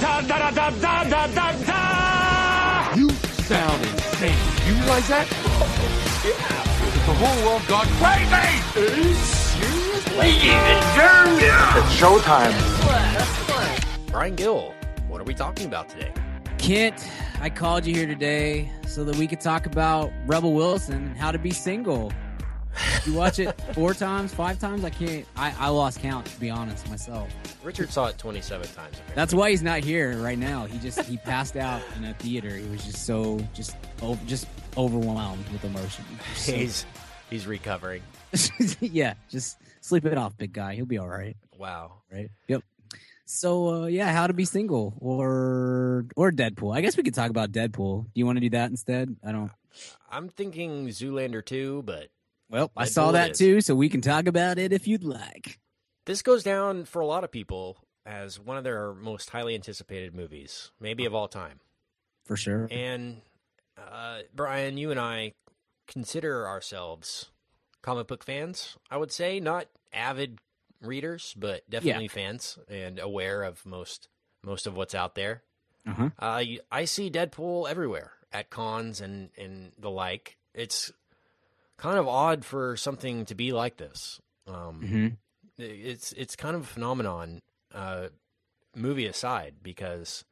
Da da da da da da da da! You sound insane. You realize that? yeah. The whole world gone crazy! Seriously, ladies and germs! It's showtime. Brian Gill, what are we talking about today? Kent, I called you here today so that we could talk about Rebel Wilson and how to be single. You watch it four times, five times? I can't. I, I lost count to be honest myself. Richard saw it 27 times. apparently. That's why he's not here right now. He just he passed out in a theater. He was just so just over, just overwhelmed with emotion. So- he's he's recovering. yeah, just sleep it off, big guy. He'll be all right. Wow. Right. Yep. So uh, yeah, how to be single or or Deadpool. I guess we could talk about Deadpool. Do you want to do that instead? I don't. I'm thinking Zoolander 2, but Well, I saw that is. too, so we can talk about it if you'd like. this goes down for a lot of people as one of their most highly anticipated movies, maybe of all time. For sure. And uh, Brian, you and I consider ourselves comic book fans. I would say not avid readers, but definitely fans and aware of most most of what's out there. Uh-huh. Uh, I see Deadpool everywhere at cons and and the like. It's kind of odd for something to be like this. Um, hmm it's it's kind of a phenomenon, uh, movie aside, because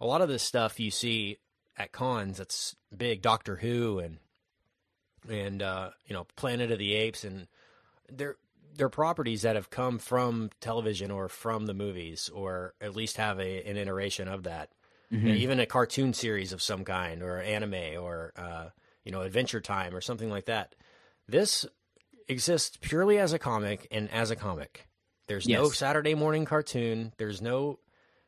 a lot of this stuff you see at cons that's big, Doctor Who and and uh, you know Planet of the Apes, and they're they're properties that have come from television or from the movies, or at least have a, an iteration of that. Mm-hmm. Even a cartoon series of some kind, or anime, or uh, you know Adventure Time, or something like that. This exists purely as a comic and as a comic. There's no Saturday morning cartoon. There's no,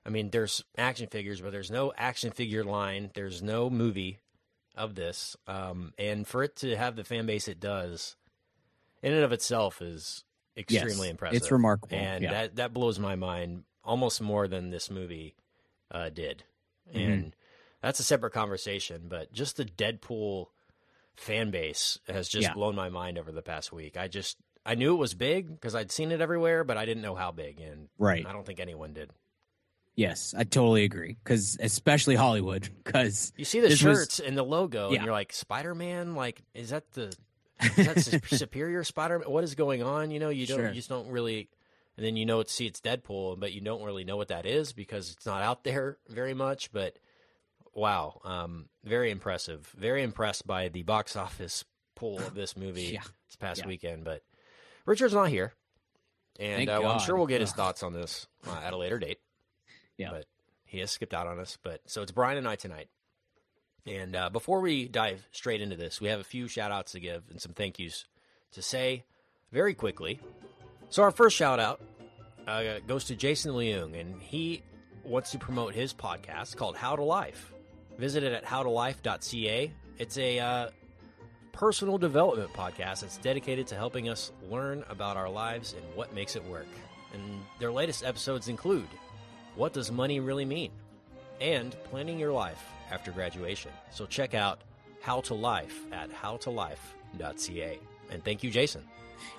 I mean, there's action figures, but there's no action figure line. There's no movie of this. Um, and for it to have the fan base it does, in and of itself, is extremely Yes, impressive. it's remarkable, and yeah. that that blows my mind almost more than this movie uh, did. Mm-hmm. And that's a separate conversation. But just the Deadpool fan base has just Yeah. blown my mind over the past week. I just I knew it was big because I'd seen it everywhere, but I didn't know how big, and Right. I don't think anyone did. Yes, I totally agree. Because especially Hollywood, because You see the This was- shirts and the logo, Yeah. and you're like, Spider Man. Like, is that the is that Superior Spider Man? What is going on? You know, you don't Sure. you just don't really. And then you know, it's see, it's Deadpool, but you don't really know what that is because it's not out there very much. But wow, um, very impressive. Very impressed by the box office pull of this movie Yeah. this past Yeah. weekend. But Richard's not here, and uh, well, I'm sure we'll get his thoughts on this uh, at a later date. Yeah. but he has skipped out on us. But so it's Brian and I tonight. And uh, before we dive straight into this, we have a few shout outs to give and some thank yous to say very quickly. So, our first shout out uh, goes to Jason Leung, and he wants to promote his podcast called How to Life. Visit it at howtolife.ca. It's a uh, personal development podcast that's dedicated to helping us learn about our lives and what makes it work. And their latest episodes include What Does Money Really Mean? and Planning Your Life After Graduation. So check out How to Life at howtolife.ca. And thank you, Jason.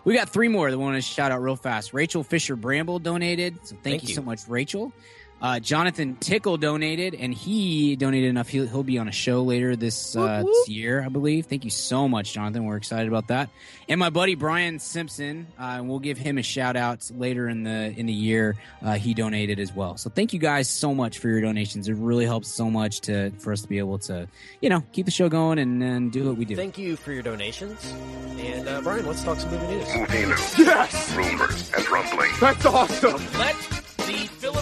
we got three more that want to shout out real fast. Rachel Fisher Bramble donated, so thank, Thank you, you. so much, Rachel. Uh, Jonathan Tickle donated, and he donated enough. He'll, he'll be on a show later this, uh, this year, I believe. Thank you so much, Jonathan. We're excited about that. And my buddy Brian Simpson, uh, and we'll give him a shout out later in the in the year. Uh, he donated as well. So thank you guys so much for your donations. It really helps so much to for us to be able to, you know, keep the show going and, and do what we do. Thank you for your donations. And uh, Brian, let's talk some movie news. Movie news, Yes! rumors, and rumbling. That's awesome! Let the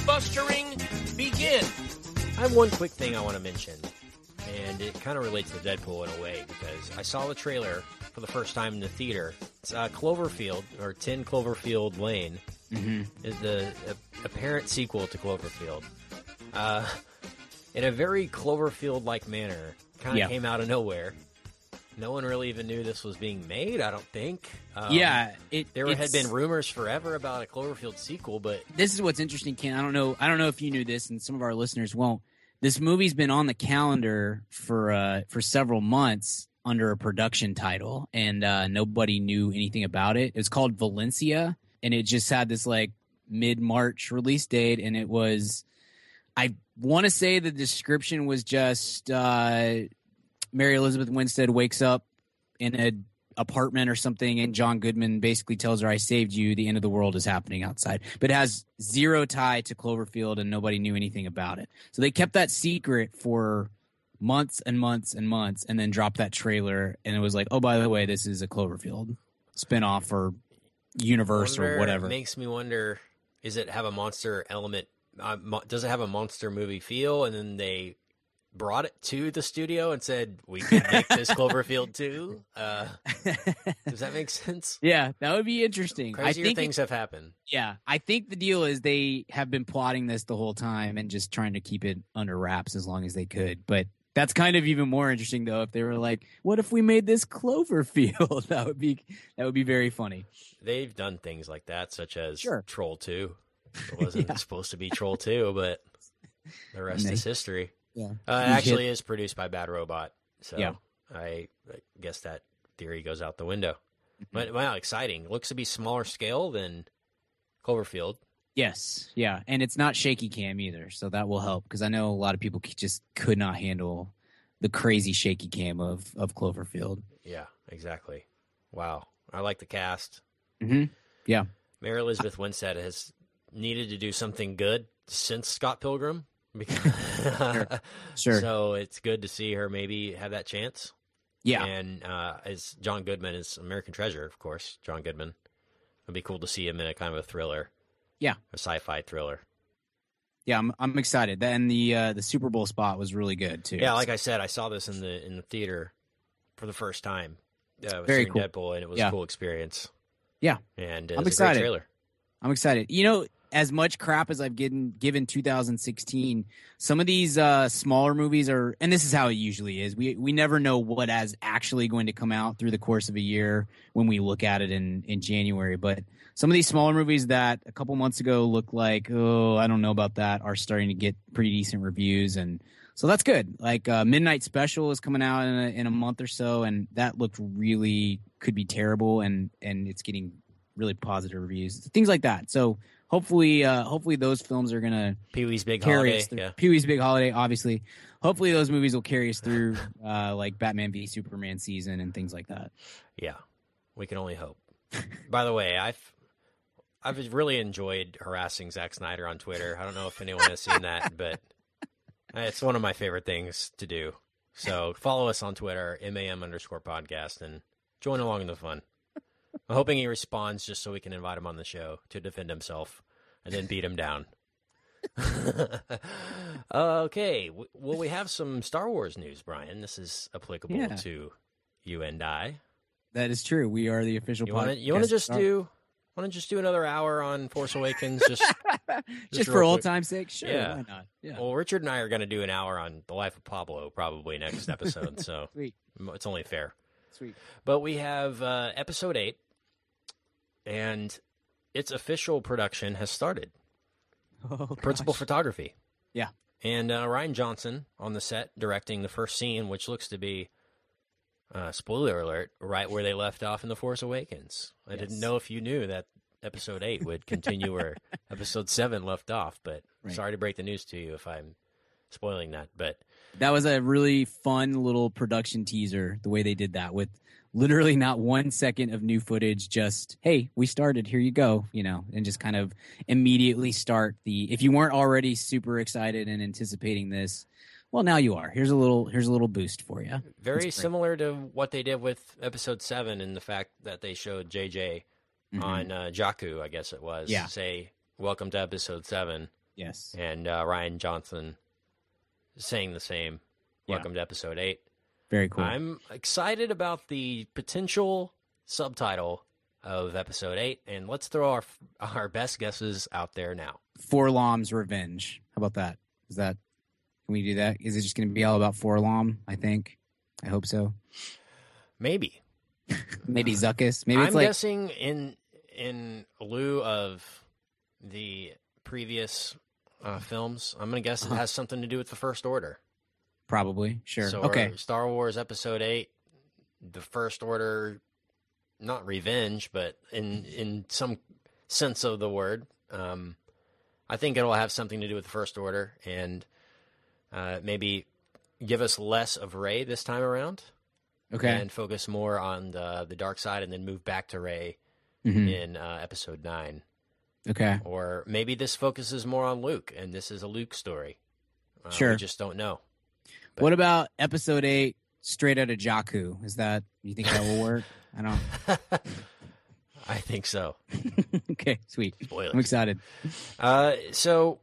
filibustering begin. I have one quick thing I want to mention, and it kind of relates to Deadpool in a way because I saw the trailer for the first time in the theater. It's uh, Cloverfield or 10 Cloverfield Lane is the uh, apparent sequel to Cloverfield. Uh, in a very Cloverfield-like manner, kind of Yeah. came out of nowhere. No one really even knew this was being made. I don't think. Um, yeah, it There had been rumors forever about a Cloverfield sequel, but this is what's interesting, Ken. I don't know. I don't know if you knew this, and some of our listeners won't. This movie's been on the calendar for uh, for several months under a production title, and uh, nobody knew anything about it. It was called Valencia, and it just had this like mid March release date, and it was I want to say the description was just uh, Mary Elizabeth Winstead wakes up in an apartment or something, and John Goodman basically tells her, "I saved you. The end of the world is happening outside." But it has zero tie to Cloverfield, and nobody knew anything about it. So they kept that secret for months and months and months, and then dropped that trailer, and it was like, "Oh, by the way, this is a Cloverfield spinoff or universe Wonder- or whatever." Makes me wonder: Is it have a monster element? Uh, mo- does it have a monster movie feel? And then they brought it to the studio and said, "We can make this Cloverfield too." Uh, does that make sense? yeah, that would be interesting. I think things have happened. Yeah, I think the deal is they have been plotting this the whole time and just trying to keep it under wraps as long as they could. But that's kind of even more interesting though if they were like, "What if we made this Cloverfield?" that would be that would be very funny. They've done things like that, such as Sure. Troll Two. It wasn't Yeah. supposed to be Troll Two, but the rest they- is history. Yeah, Uh, it actually is produced by Bad Robot, so Yeah. I, I guess that theory goes out the window. Mm-hmm. But wow, exciting! Looks to be smaller scale than Cloverfield. Yes, yeah, and it's not shaky cam either, so that will help because I know a lot of people just could not handle the crazy shaky cam of of Cloverfield. Yeah, exactly. Wow, I like the cast. Mm-hmm. Yeah, Mary Elizabeth Winstead has needed to do something good since Scott Pilgrim. Because sure. So it's good to see her maybe have that chance. yeah, And uh, as John Goodman is American Treasure, of course, John Goodman. It'd be cool to see him in a kind of a thriller. Yeah. A sci-fi thriller. yeah. I'm I'm excited. Then the uh, the Super Bowl spot was really good too. Yeah, like I said, I saw this in the in the theater for the first time. Uh, Very cool. Deadpool, and it was Yeah. a cool experience. Yeah. and I'm excited. I'm excited. You know, as much crap as I've given given 2016, some of these uh, smaller movies are, and this is how it usually is. We we never know what is actually going to come out through the course of a year when we look at it in in January. But some of these smaller movies that a couple months ago looked like, oh, I don't know about that, are starting to get pretty decent reviews, and so that's good. Like uh, Midnight Special is coming out in a, in a month or so, and that looked really could be terrible, and and it's getting really positive reviews, things like that. So hopefully, uh, hopefully those films are gonna Pee Wee's Big Holiday. Yeah, Pee Wee's Big Holiday, obviously. Hopefully, those movies will carry us through, uh, like Batman v Superman season and things like that. yeah. We can only hope. By the way, I've I've really enjoyed harassing Zack Snyder on Twitter. I don't know if anyone has seen that, but it's one of my favorite things to do. So follow us on Twitter, MAM underscore podcast, and join along in the fun. I'm hoping he responds just so we can invite him on the show to defend himself and then beat him down. okay. Well, we have some Star Wars news, Brian. This is applicable Yeah. to you and I. That is true. We are the official. You want to you want to just do want to just do another hour on Force Awakens? Just just, real for old time's sake? Sure, Yeah. why not? Yeah, well, Richard and I are going to do an hour on the life of Pablo probably next episode, so sweet, it's only fair. sweet. But we have uh, episode eight, and its official production has started. Oh, Principal gosh. photography. Yeah. And uh, Rian Johnson on the set directing the first scene, which looks to be, uh, spoiler alert, right where they left off in The Force Awakens. I didn't know if you knew that episode eight would continue where episode seven left off, but Right. sorry to break the news to you if I'm spoiling that. But That was a really fun little production teaser. The way they did that with literally not one second of new footage. Just hey, we started. Here you go. You know, and just kind of immediately start the. If you weren't already super excited and anticipating this, well, now you are. Here's a little. Here's a little boost for you. very similar to what they did with episode seven in the fact that they showed JJ on uh, Jakku, I guess it was, Mm-hmm. Yeah. say, Welcome to episode seven. Yes. and uh, Rian Johnson saying the same. Yeah. Welcome to episode eight. Very cool. I'm excited about the potential subtitle of episode eight, and let's throw our our best guesses out there now. Forlom's revenge. How about that? Is that? Can we do that? Is it just going to be all about Forlom? I think. I hope so. Maybe Maybe Zuckuss. Maybe it's I'm like guessing in in lieu of the previous uh, films. I'm gonna guess Uh-huh. it has something to do with the First Order. Probably sure. So okay. Star Wars Episode Eight, the First Order, not revenge, but in in some sense of the word. Um, I think it'll have something to do with the First Order and uh, maybe give us less of Rey this time around Okay. and focus more on the the dark side and then move back to Rey Mhm. in uh, episode nine. Okay. Or maybe this focuses more on Luke and this is a Luke story. Uh, Sure. We just don't know. What about episode eight, straight out of Jakku? Is that you think that will work? I don't. I think so. okay, sweet. Spoilers. I'm excited. Uh, so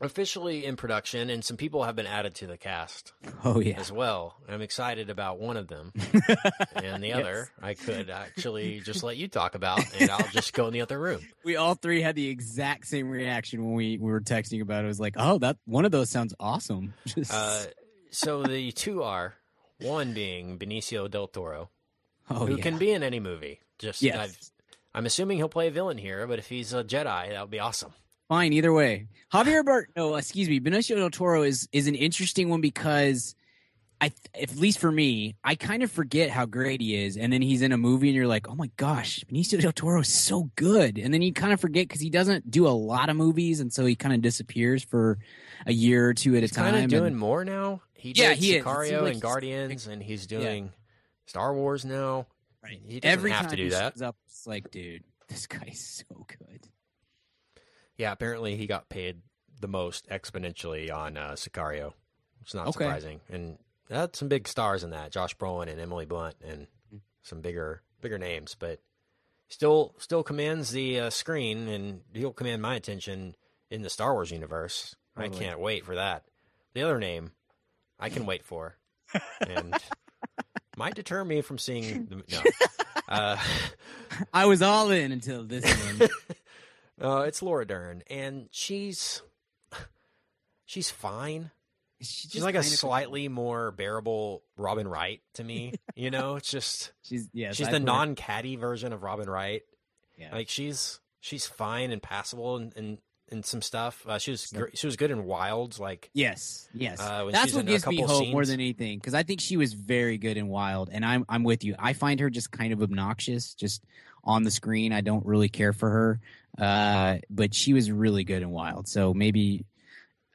officially in production, and some people have been added to the cast Oh yeah. as well. I'm excited about one of them, and the other I could actually just let you talk about, and I'll just go in the other room. We all three had the exact same reaction when we, we were texting about it. It was like, oh, that one of those sounds awesome. Just, Uh, so the two are one being Benicio del Toro, oh who yeah. can be in any movie. Just Yes. I've, I'm assuming he'll play a villain here, but if he's a Jedi, that would be awesome. Fine, either way. Javier Bart, no, excuse me, Benicio del Toro is is an interesting one because I, at least for me, I kind of forget how great he is, and then he's in a movie, and you're like, oh my gosh, Benicio del Toro is so good, and then you kind of forget because he doesn't do a lot of movies, and so he kind of disappears for a year or two at He's a time. kind of doing and- more now. He Yeah, did he Sicario like and Guardians, and he's doing Star Wars now. Right. He doesn't Every have time to do he that. up, it's like, dude, this guy's so good. Yeah, apparently he got paid the most exponentially on uh, Sicario. It's not Okay. surprising, and had some big stars in that: Josh Brolin and Emily Blunt, and some bigger bigger names. But still, still commands the uh, screen, and he'll command my attention in the Star Wars universe. I can't wait for that. The other name, I can wait for, and might deter me from seeing. The, no, uh, I was all in until this one. uh, it's Laura Dern, and she's she's fine. She's, She's like a slightly more bearable Robin Wright to me. You know, it's just She's yes, she's the non catty version of Robin Wright. Yeah. Like she's she's fine and passable and and, and some stuff. Uh, she was gr- she was good in Wilds. Like Yes, yes. Uh, That's what gives me hope more than anything because I think she was very good in Wild, and I'm I'm with you. I find her just kind of obnoxious, just on the screen. I don't really care for her, uh, but she was really good in Wild. So maybe.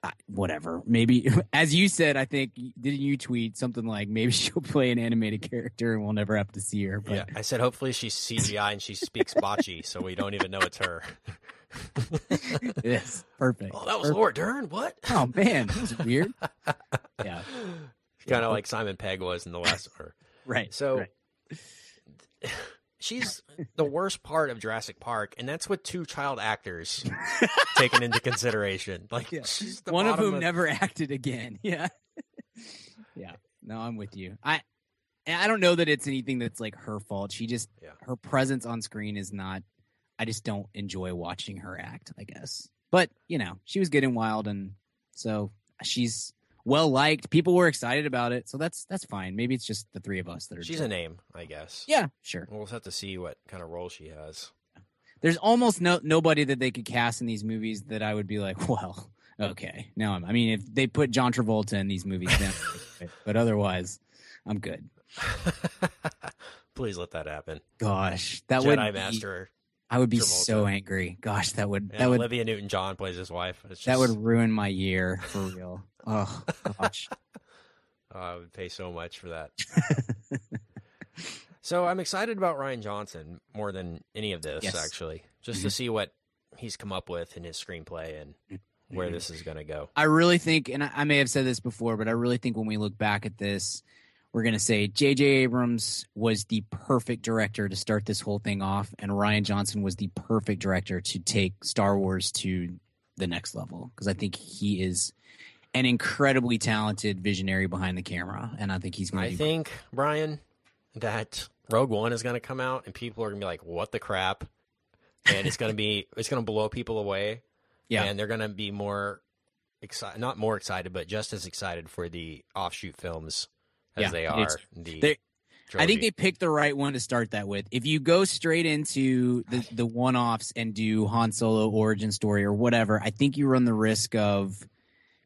Uh, Whatever. Maybe, as you said, I think didn't you tweet something like maybe she'll play an animated character and we'll never have to see her. But yeah, I said hopefully she's CGI and she speaks botchy, so we don't even know it's her. yes, perfect. Oh, that was Perfect. Laura Dern. What? Oh man, that was weird. yeah, Kind of like Simon Pegg was in the last. Or, right. So right. She's the worst part of Jurassic Park, and that's with two child actors taken into consideration. Like Yeah. she's the one of whom never acted again. Yeah, yeah. No, I'm with you. I I don't know that it's anything that's like her fault. She just Yeah. her presence on screen is not. I just don't enjoy watching her act. I guess, but you know, she was good in Wild, and so she's well liked. People were excited about it, so that's that's fine. Maybe it's just the three of us that are. She's a name, I guess. yeah, sure. We'll have to see what kind of role she has. There's almost no nobody that they could cast in these movies that I would be like, well, okay. Now I'm. I mean, if they put John Travolta in these movies, then, but otherwise, I'm good. Please let that happen. Gosh, that Jedi would be- Master. I would be Travolta. so angry. Gosh, that would And that would Olivia Newton John plays his wife. It's that would ruin my year for real. Oh gosh. oh, I would pay so much for that. so I'm excited about Rian Johnson more than any of this, Yes. actually, just to mm-hmm. see what he's come up with in his screenplay and mm-hmm. where this is going to go. I really think, and I, I may have said this before, but I really think when we look back at this, we're going to say J.J. Abrams was the perfect director to start this whole thing off, and Rian Johnson was the perfect director to take Star Wars to the next level because I think he is an incredibly talented visionary behind the camera, and I think he's going to. I think, Brian, that Rogue One is going to come out and people are going to be like, what the crap? And it's going to be, it's going to blow people away. Yeah. And they're going to be more excited, not more excited, but just as excited for the offshoot films as Yeah, they are. The they- I think they picked the right one to start that with. If you go straight into the, the one offs and do Han Solo origin story or whatever, I think you run the risk of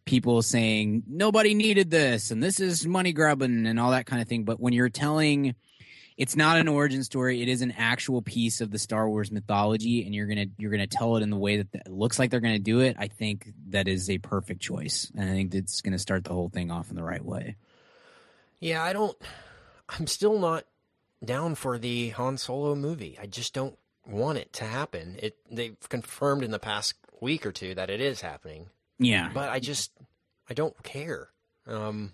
people saying nobody needed this and this is money grubbing and all that kind of thing. But when you're telling it's not an origin story. It is an actual piece of the Star Wars mythology, and you're gonna you're gonna tell it in the way that it looks like they're gonna do it. I think that is a perfect choice, and I think it's gonna start the whole thing off in the right way. Yeah, I don't. I'm still not down for the Han Solo movie. I just don't want it to happen. It they've confirmed in the past week or two that it is happening, Yeah, but I just I don't care. Um,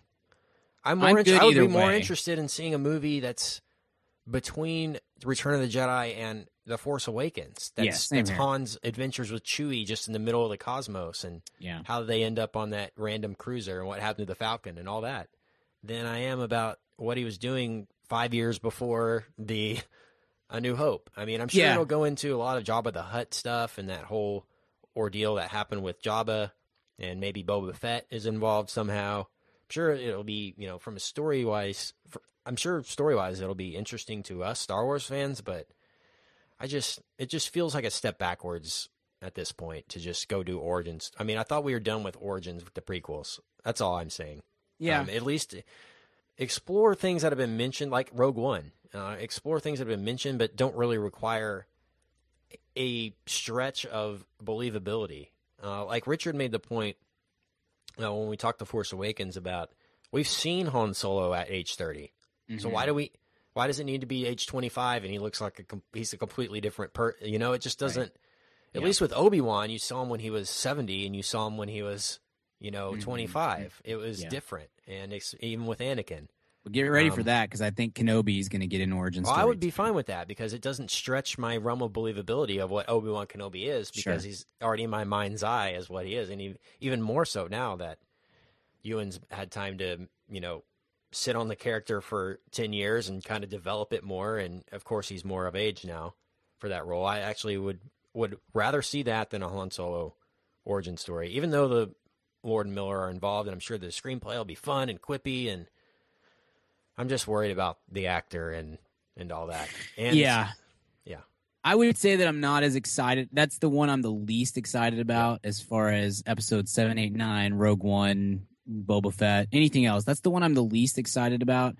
I'm I'm more. good I would be more way. interested in seeing a movie that's between Return of the Jedi and The Force Awakens. That's, Yeah, that's here. Han's adventures with Chewie just in the middle of the cosmos and yeah, how they end up on that random cruiser and what happened to the Falcon and all that than I am about what he was doing five years before the A New Hope. I mean, I'm sure Yeah. it'll go into a lot of Jabba the Hutt stuff and that whole ordeal that happened with Jabba, and maybe Boba Fett is involved somehow. I'm sure it'll be, you know, from a story wise, I'm sure story wise it'll be interesting to us Star Wars fans, but I just it just feels like a step backwards at this point to just go do origins. I mean, I thought we were done with origins with the prequels. That's all I'm saying. yeah. Um, at least explore things that have been mentioned, like Rogue One. Uh, explore things that have been mentioned, but don't really require a stretch of believability. Uh, like Richard made the point uh, when we talked to Force Awakens about we've seen Han Solo at age 30. So Mhm. why do we? Why does it need to be age 25 and he looks like a he's a completely different per? You know, it just doesn't. At Yeah. least with Obi Wan, you saw him when he was 70, and you saw him when he was, you know, Mhm. 25. It was Yeah. different, and it's, even with Anakin, But get ready for Um, that because I think Kenobi is going to get an origin well, story. I would be too. fine with that because it doesn't stretch my realm of believability of what Obi Wan Kenobi is because Sure. he's already in my mind's eye as what he is, and he, even more so now that Ewan's had time to, you know, sit on the character for 10 years and kind of develop it more, and of course he's more of age now for that role. I actually would would rather see that than a Han Solo origin story, even though the Lord and Miller are involved, and I'm sure the screenplay will be fun and quippy, and I'm just worried about the actor and and all that. And yeah. yeah. I would say that I'm not as excited. That's the one I'm the least excited about as far as episode seven, eight, nine, Rogue One, Boba Fett, anything else. That's the one I'm the least excited about.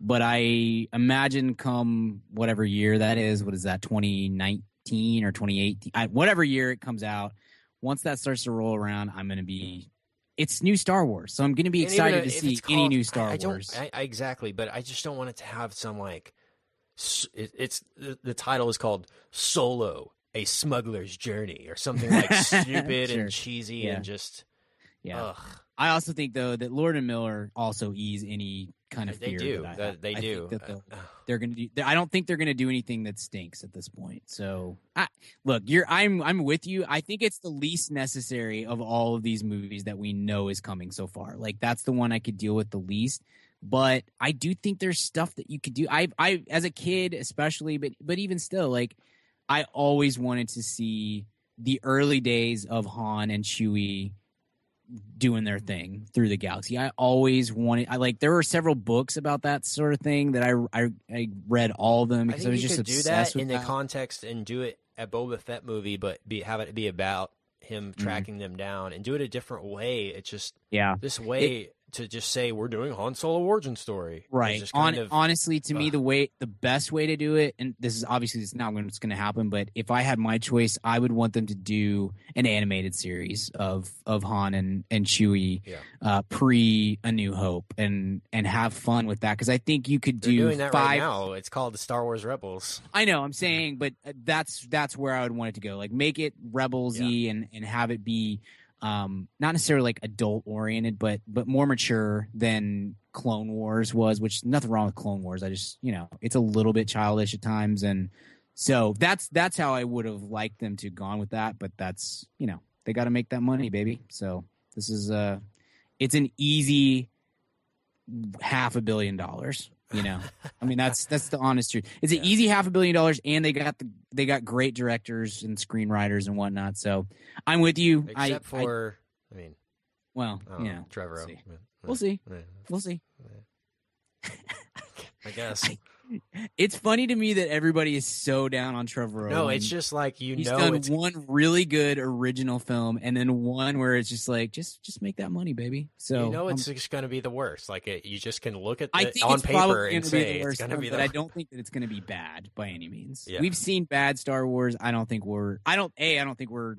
But I imagine come whatever year that is, what is that, 2019 or 2018, I, whatever year it comes out, once that starts to roll around, I'm going to be. It's new Star Wars, so I'm going to be excited to see it's any new Star I, I Wars. I, I, exactly, but I just don't want it to have some like. It, it's the, the title is called Solo: A Smuggler's Journey or something like stupid Sure. and cheesy Yeah. and just. yeah. Ugh. I also think though that Lord and Miller also ease any kind of They fear do. that I they I think do. that they'll- Uh, they're going to do. I don't think they're going to do anything that stinks at this point. So, I, look, you're. I'm. I'm with you. I think it's the least necessary of all of these movies that we know is coming so far. Like that's the one I could deal with the least. But I do think there's stuff that you could do. I. I as a kid, especially, but but even still, like I always wanted to see the early days of Han and Chewie doing their thing through the galaxy. I always wanted. I like. There were several books about that sort of thing that I I, I read all of them because I, think was you just could do that in the context and do it at Boba Fett movie, but be have it be about him Mm-hmm. tracking them down and do it a different way. It's just yeah, this way to just say we're doing Han Solo origin story, right. On, of, honestly, to me, the way the best way to do it, and this is obviously it's not what's going to happen, but if I had my choice, I would want them to do an animated series of of Han and and Chewie Yeah. uh, pre A New Hope, and and have fun with that because I think you could do doing that five. right now. It's called the Star Wars Rebels. I know I'm saying, but uh, that's that's where I would want it to go. Like make it rebelsy and and have it be um not necessarily like adult oriented, but but more mature than Clone Wars was. Which nothing wrong with Clone Wars. I just you know it's a little bit childish at times, and so that's that's how I would have liked them to gone with that. But that's you know they got to make that money, baby. So this is uh it's an easy half a billion dollars. You know, I mean that's that's the honest truth. It's an Yeah. easy half a billion dollars, and they got the they got great directors and screenwriters and whatnot. So I'm with you. I- Except I, for, I, mean, well, I yeah, Trevor. we'll see. We'll see. We'll see. I guess. I- It's funny to me that everybody is so down on Trevor. No, Owen. it's just like you he's know done it's one really good original film, and then one where it's just like just just make that money, baby. So you know I'm- it's just going to be the worst. Like it, you just can look at I think on paper and say the it's going to be but I don't think that it's going to be bad by any means. Yeah. We've seen bad Star Wars. I don't think we're. I don't. A. I don't think we're.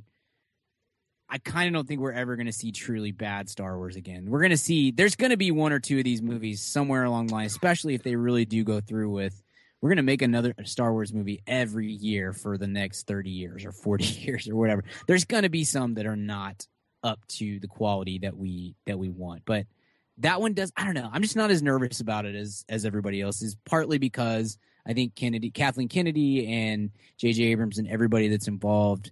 I kind of don't think we're ever going to see truly bad Star Wars again. We're going to see. There's going to be one or two of these movies somewhere along the line, especially if they really do go through with. We're going to make another Star Wars movie every year for the next 30 years or 40 years or whatever. There's going to be some that are not up to the quality that we that we want. But that one does I don't know. I'm just not as nervous about it as as everybody else is partly because I think Kennedy Kathleen Kennedy and JJ Abrams and everybody that's involved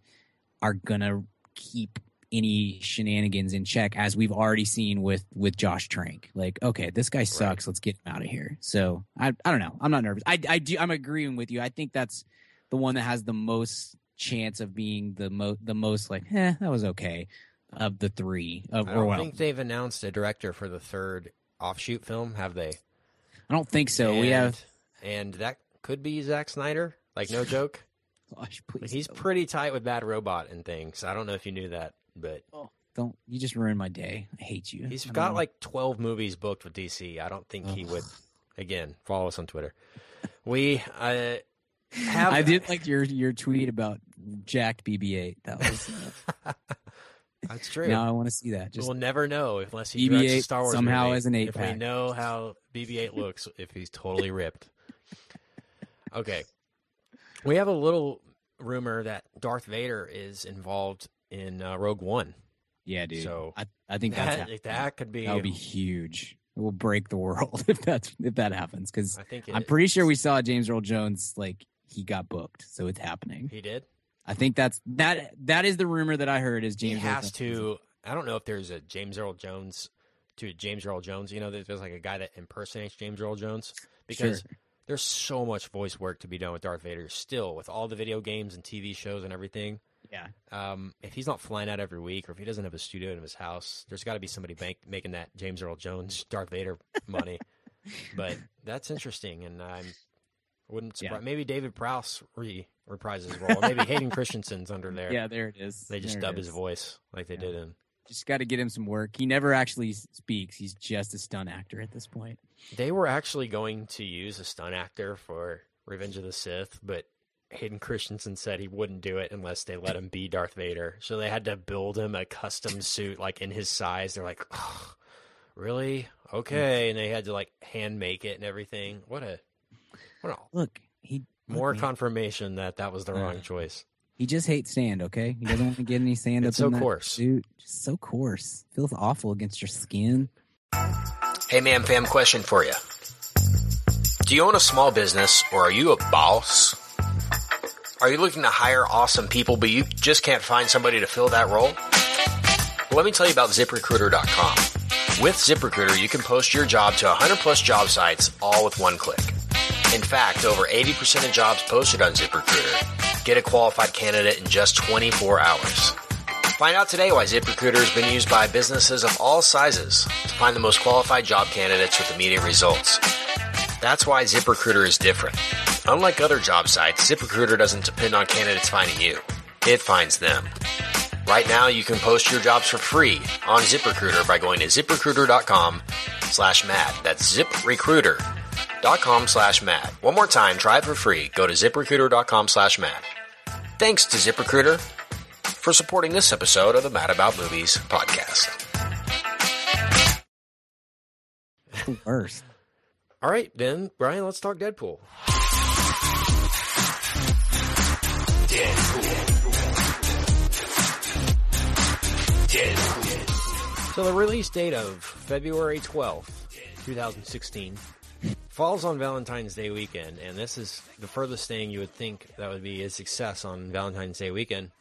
are going to keep any shenanigans in check as we've already seen with with Josh Trank. Like, okay, this guy sucks. Let's get him out of here. So, I I don't know. I'm not nervous. I I do I'm agreeing with you. I think that's the one that has the most chance of being the mo the most like, eh, that was okay of the three of I don't think they've announced a director for the third offshoot film, have they? I don't think so. we have and that could be Zack Snyder. Like no joke. Gosh, But he's don't. pretty tight with Bad Robot and things. I don't know if you knew that, but don't you just ruined my day. I hate you. he's I got know. like 12 movies booked with DC. I don't think he would. Again, follow us on Twitter. We uh, have. I did like your your tweet about jacked BB-8. That was That's true. now I want to see that. Just we'll never know unless he directs a BB-8 Star Wars somehow movie. as an eight. If we know how BB-8 looks, if he's totally ripped. Okay, we have a little rumor that Darth Vader is involved in uh, Rogue One. yeah, dude. So I I think that's that, that could be. that would be huge. It will break the world if that's if that happens. Because I think I'm pretty sure we saw James Earl Jones like he got booked, so it's happening. he did. I think that's that. That is the rumor that I heard. Is He James Earl has to. I don't know if there's a James Earl Jones to James Earl Jones. You know, there's, there's like a guy that impersonates James Earl Jones because Sure. There's so much voice work to be done with Darth Vader still with all the video games and TV shows and everything. Yeah, Um, if he's not flying out every week or if he doesn't have a studio in his house, there's got to be somebody bank, making that James Earl Jones Darth Vader money. but that's interesting, and I'm wouldn't Yeah. surprise. Maybe David Prowse re reprises his role. Maybe Hayden Christensen's under there. yeah. There it is. They just There dub his voice like they Yeah. did in. Just got to get him some work. He never actually speaks. He's just a stunt actor at this point. They were actually going to use a stunt actor for Revenge of the Sith, but Hayden Christensen said he wouldn't do it unless they let him be Darth Vader. So they had to build him a custom suit like in his size. They're like, "Ugh, really? Okay. And they had to like hand make it and everything. What a what a Look, he look, more man, confirmation that that was the wrong Uh, choice. He just hates sand. Okay, he doesn't want to get any sand It's up so in that coarse. suit. Just so coarse. Feels awful against your skin. Hey, man, fam, question for you. Do you own a small business or are you a boss? Are you looking to hire awesome people, but you just can't find somebody to fill that role? Well, let me tell you about ziprecruiter.com. With ZipRecruiter, you can post your job to 100 plus job sites all with one click. In fact, over 80% of jobs posted on ZipRecruiter get a qualified candidate in just 24 hours. Find out today why ZipRecruiter has been used by businesses of all sizes to find the most qualified job candidates with immediate results. That's why ZipRecruiter is different. Unlike other job sites, ZipRecruiter doesn't depend on candidates finding you. It finds them. Right now, you can post your jobs for free on ZipRecruiter by going to ziprecruiter.com slash mad. That's ziprecruiter.com slash mad. One more time, try it for free. Go to ziprecruiter.com slash mad. Thanks to ZipRecruiter for supporting this episode of the Mad About Movies podcast. The worst. All right, then, Brian, let's talk Deadpool. Deadpool. Deadpool. So the release date of February 12th, 2016 falls on Valentine's Day weekend, and this is the furthest thing you would think that would be a success on Valentine's Day weekend.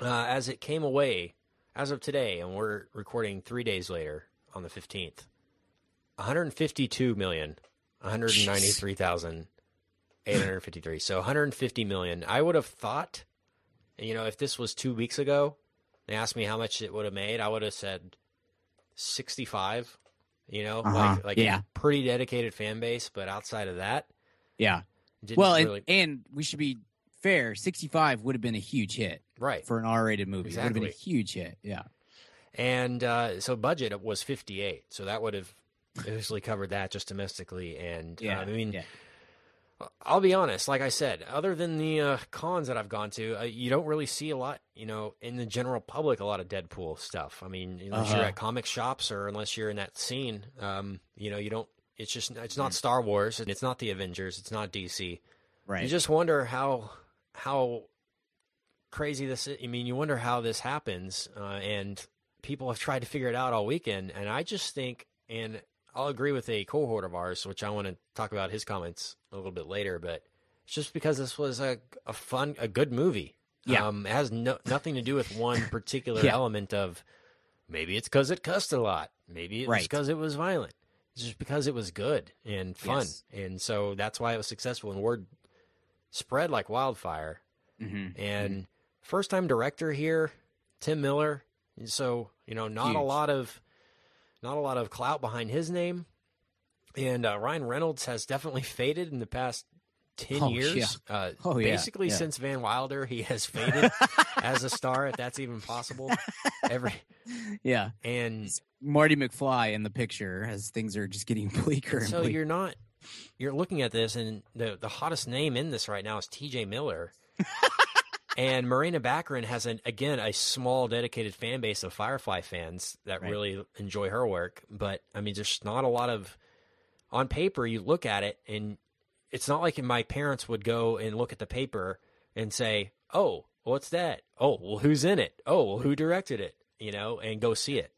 Uh, as it came away as of today, and we're recording three days later on the 15th, 152 million, 193,853. So 150 million. I would have thought, you know, if this was two weeks ago, they asked me how much it would have made, I would have said 65. You know, Uh-huh. like like Yeah. a pretty dedicated fan base, but outside of that, Yeah. Well, and, really, and we should be fair. 65 would have been a huge hit right. for an R-rated movie. It would have been a huge hit. Yeah. And uh, so budget was 58. So that would have easily covered that just domestically. And Yeah. uh, I mean, yeah. I'll be honest. Like I said, other than the uh, cons that I've gone to, uh, you don't really see a lot, you know, in the general public, a lot of Deadpool stuff. I mean, unless you're Uh-huh. at comic shops or unless you're in that scene, um, you know, you don't. It's just it's Mm. not Star Wars. It's not the Avengers. It's not DC. Right. You just wonder how how crazy this is. I mean, you wonder how this happens, uh, and people have tried to figure it out all weekend. And I just think, and I'll agree with a cohort of ours, which I want to talk about his comments a little bit later. But it's just because this was a a fun, a good movie. Yeah. um, it has no, nothing to do with one particular Yeah. element of. Maybe it's because it cussed a lot. Maybe it's Right. because it was violent. It's just because it was good and fun, Yes. and so that's why it was successful. And word spread like wildfire. hmm And first time director here, Tim Miller. And So you know, not a lot of not a lot of clout behind his name. And uh, Ryan Reynolds has definitely faded in the past ten Oh, years. yeah. Uh, Oh, yeah, basically, yeah. since Van Wilder, he has faded as a star, if that's even possible. Every Yeah. and Marty McFly in the picture as things are just getting bleaker and so bleaker. you're not you're looking at this and the the hottest name in this right now is TJ Miller. And Morena Baccarin has an again a small dedicated fan base of Firefly fans that Right. really enjoy her work, but I mean there's not a lot of on paper you look at it and it's not like my parents would go and look at the paper and say, "Oh, what's that? Oh, well who's in it? Oh, well who directed it?" you know, and go see it.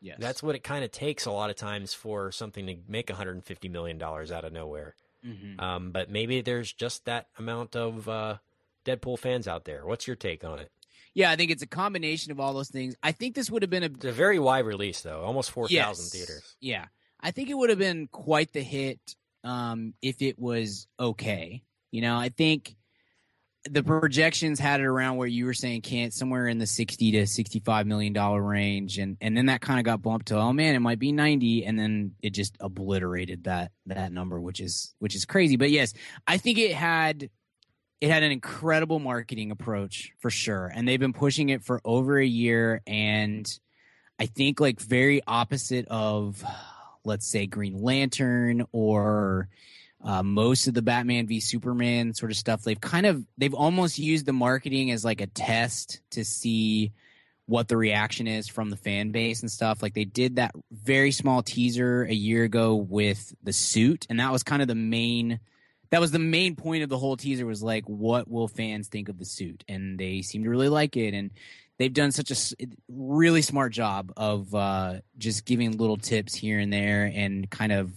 yes. That's what it kind of takes a lot of times for something to make 150 million dollars out of nowhere. Mhm. Um, but maybe there's just that amount of uh, Deadpool fans out there. What's your take on it? Yeah, I think it's a combination of all those things. I think this would have been a It's a very wide release, though, almost 4,000 Yes. theaters. Yeah, I think it would have been quite the hit um, if it was okay. You know, I think the projections had it around where you were saying can't somewhere in the sixty to sixty-five million dollar range, and and then that kind of got bumped to oh man, it might be ninety, and then it just obliterated that that number, which is which is crazy. But yes, I think it had it had an incredible marketing approach for sure, and they've been pushing it for over a year, and I think like very opposite of let's say Green Lantern or uh, most of the Batman v Superman sort of stuff. They've kind of they've almost used the marketing as like a test to see what the reaction is from the fan base and stuff. Like they did that very small teaser a year ago with the suit, and that was kind of the main that was the main point of the whole teaser was like what will fans think of the suit? And they seem to really like it and they've done such a really smart job of uh, just giving little tips here and there and kind of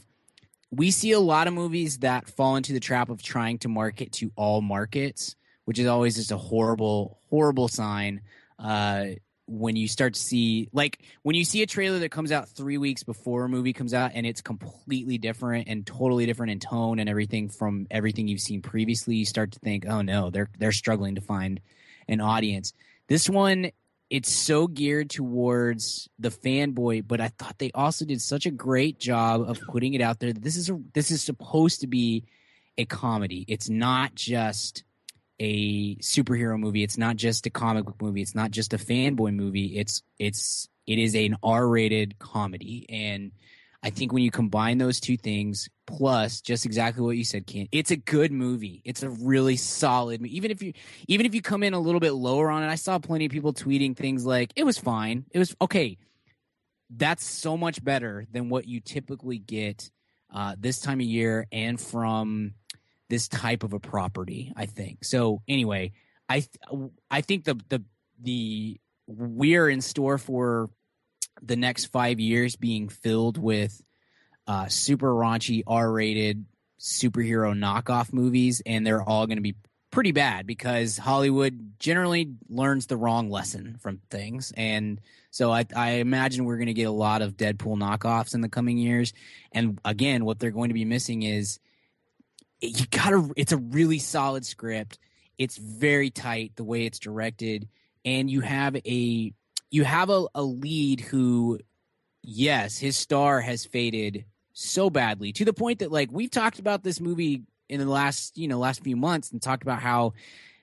we see a lot of movies that fall into the trap of trying to market to all markets which is always just a horrible horrible sign. Uh, when you start to see like when you see a trailer that comes out three weeks before a movie comes out and it's completely different and totally different in tone and everything from everything you've seen previously you start to think oh no they're they're struggling to find an audience. This one it's so geared towards the fanboy but i thought they also did such a great job of putting it out there that this is a this is supposed to be a comedy. It's not just a superhero movie. It's not just a comic book movie. It's not just a fanboy movie. It's it's it is an R-rated comedy, and I think when you combine those two things, plus just exactly what you said, Ken, it's a good movie. It's a really solid. mo- Even if you even if you come in a little bit lower on it, I saw plenty of people tweeting things like it was fine. It was okay. That's so much better than what you typically get uh, this time of year and from this type of a property i think. So anyway i th- i think the the the we're in store for the next five years being filled with uh super raunchy r-rated superhero knockoff movies and they're all going to be pretty bad because hollywood generally learns the wrong lesson from things. And so i, I imagine we're going to get a lot of deadpool knockoffs in the coming years. And again what they're going to be missing is you gotta it's a really solid script. It's very tight the way it's directed. And you have a you have a, a lead who yes his star has faded so badly to the point that like we've talked about this movie in the last you know last few months and talked about how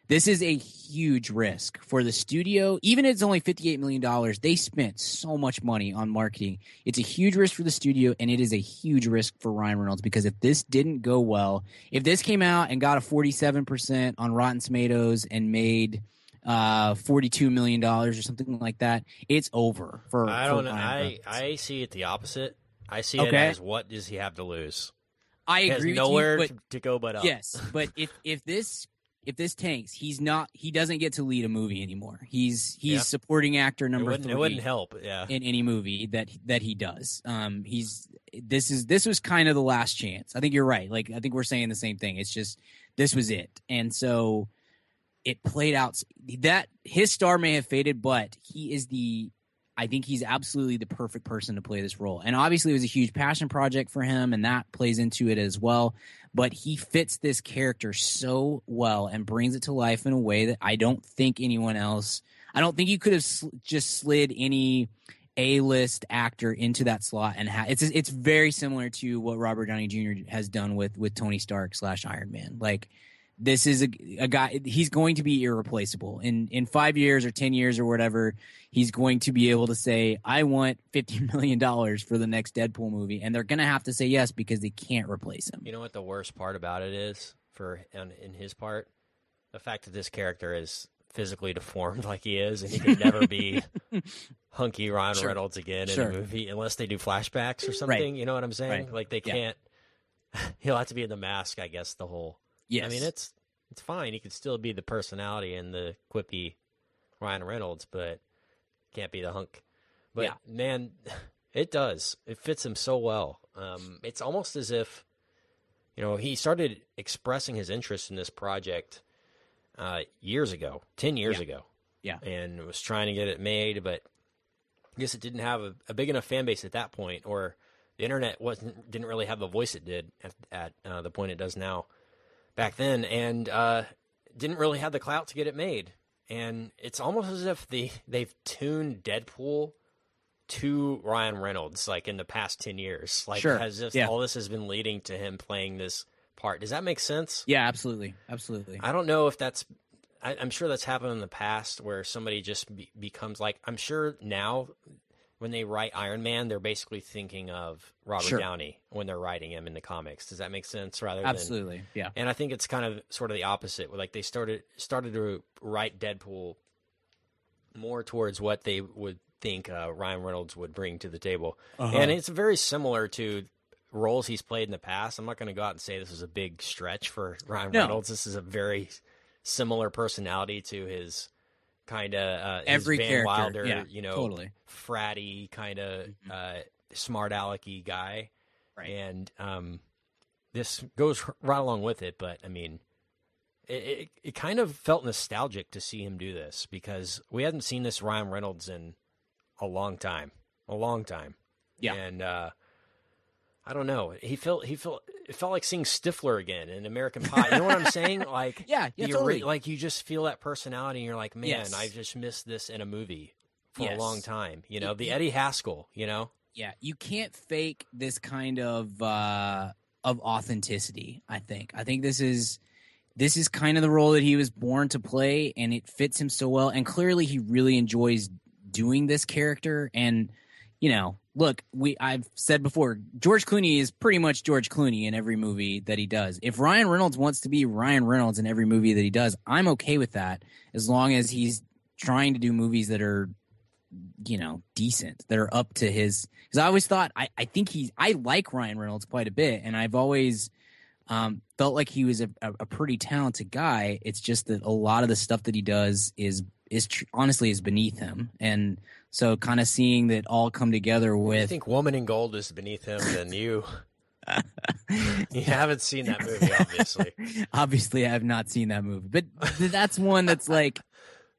this is a huge risk for the studio. Even if it's only $58 million, they spent so much money on marketing. It's a huge risk for the studio, and it is a huge risk for Ryan Reynolds because if this didn't go well, if this came out and got a 47% on Rotten Tomatoes and made uh, $42 million or something like that, it's over for I don't know. Ryan I, I see it the opposite. I see it as what does he have to lose? I He has agree nowhere with you, to, to go but up. but yes, but if if this if this tanks, he's not he doesn't get to lead a movie anymore. He's he's Yeah. supporting actor number wouldn't, three it wouldn't help. Yeah. in any movie that that he does. Um, he's this is this was kind of the last chance. I think you're right. Like I think we're saying the same thing. It's just this was it, and so it played out. That his star may have faded, but he is the. I think he's absolutely the perfect person to play this role, and obviously it was a huge passion project for him, and that plays into it as well. But he fits this character so well and brings it to life in a way that I don't think anyone else. I don't think you could have sl- just slid any a-list actor into that slot and ha- it's it's very similar to what Robert Downey Jr. has done with with Tony Stark slash Iron Man. Like this is a, a guy he's going to be irreplaceable in in five years or ten years or whatever. He's going to be able to say, "I want fifty million dollars for the next Deadpool movie," and they're going to have to say yes because they can't replace him. You know what the worst part about it is for in, in his part, the fact that this character is physically deformed like he is, and he can never be hunky Ryan Sure. Reynolds again Sure. in a movie unless they do flashbacks or something. You know what I'm saying? Right. Like they can't. He'll have to be in the mask, I guess. The whole. Yes, I mean, it's it's fine. He could still be the personality and the quippy Ryan Reynolds, but can't be the hunk. But Yeah. man, it does. It fits him so well. Um, it's almost as if, you know, he started expressing his interest in this project uh, years ago, ten years Yeah. ago. Yeah. and was trying to get it made, but I guess it didn't have a, a big enough fan base at that point, or the internet wasn't didn't really have the voice it did at, at uh, the point it does now back then, and uh, didn't really have the clout to get it made. And it's almost as if the they've tuned Deadpool to Ryan Reynolds, like in the past ten years, like Sure. as if Yeah. all this has been leading to him playing this part. Does that make sense? yeah, absolutely, absolutely. I don't know if that's. I, I'm sure that's happened in the past where somebody just be, becomes like. I'm sure now, when they write Iron Man, they're basically thinking of Robert Sure. Downey when they're writing him in the comics. Does that make sense? Rather than absolutely, yeah. and I think it's kind of sort of the opposite. Like they started started to write Deadpool more towards what they would think uh, Ryan Reynolds would bring to the table, Uh-huh. and it's very similar to roles he's played in the past. I'm not going to go out and say this is a big stretch for Ryan No. Reynolds. This is a very similar personality to his kind of uh, Every Van character, Wilder, yeah, you know, totally. fratty kind of uh, smart alecky guy, Right. and um, this goes right along with it. But I mean, it, it it kind of felt nostalgic to see him do this because we hadn't seen this Ryan Reynolds in a long time, a long time. Yeah. and uh, I don't know. He felt he felt it felt like seeing Stifler again in American Pie. You know what I'm saying? Like Yeah, yeah, totally. like you just feel that personality, and you're like, man, Yes. I just missed this in a movie for Yes. a long time. You know, the Eddie Haskell. You know, yeah you can't fake this kind of uh of authenticity i think i think this is this is kind of the role that he was born to play and it fits him so well and clearly he really enjoys doing this character and you know look we i've said before george clooney is pretty much george clooney in every movie that he does. If ryan reynolds wants to be ryan reynolds in every movie that he does i'm okay with that as long as he's trying to do movies that are you know decent that are up to his because i always thought I, I think he's i like ryan reynolds quite a bit and i've always um, felt like he was a, a, a pretty talented guy. It's just that a lot of the stuff that he does is is tr- honestly is beneath him and so kind of seeing that all come together with. I think Woman in Gold is beneath him. Then you, you haven't seen that movie, obviously. obviously i have not seen that movie but that's one that's like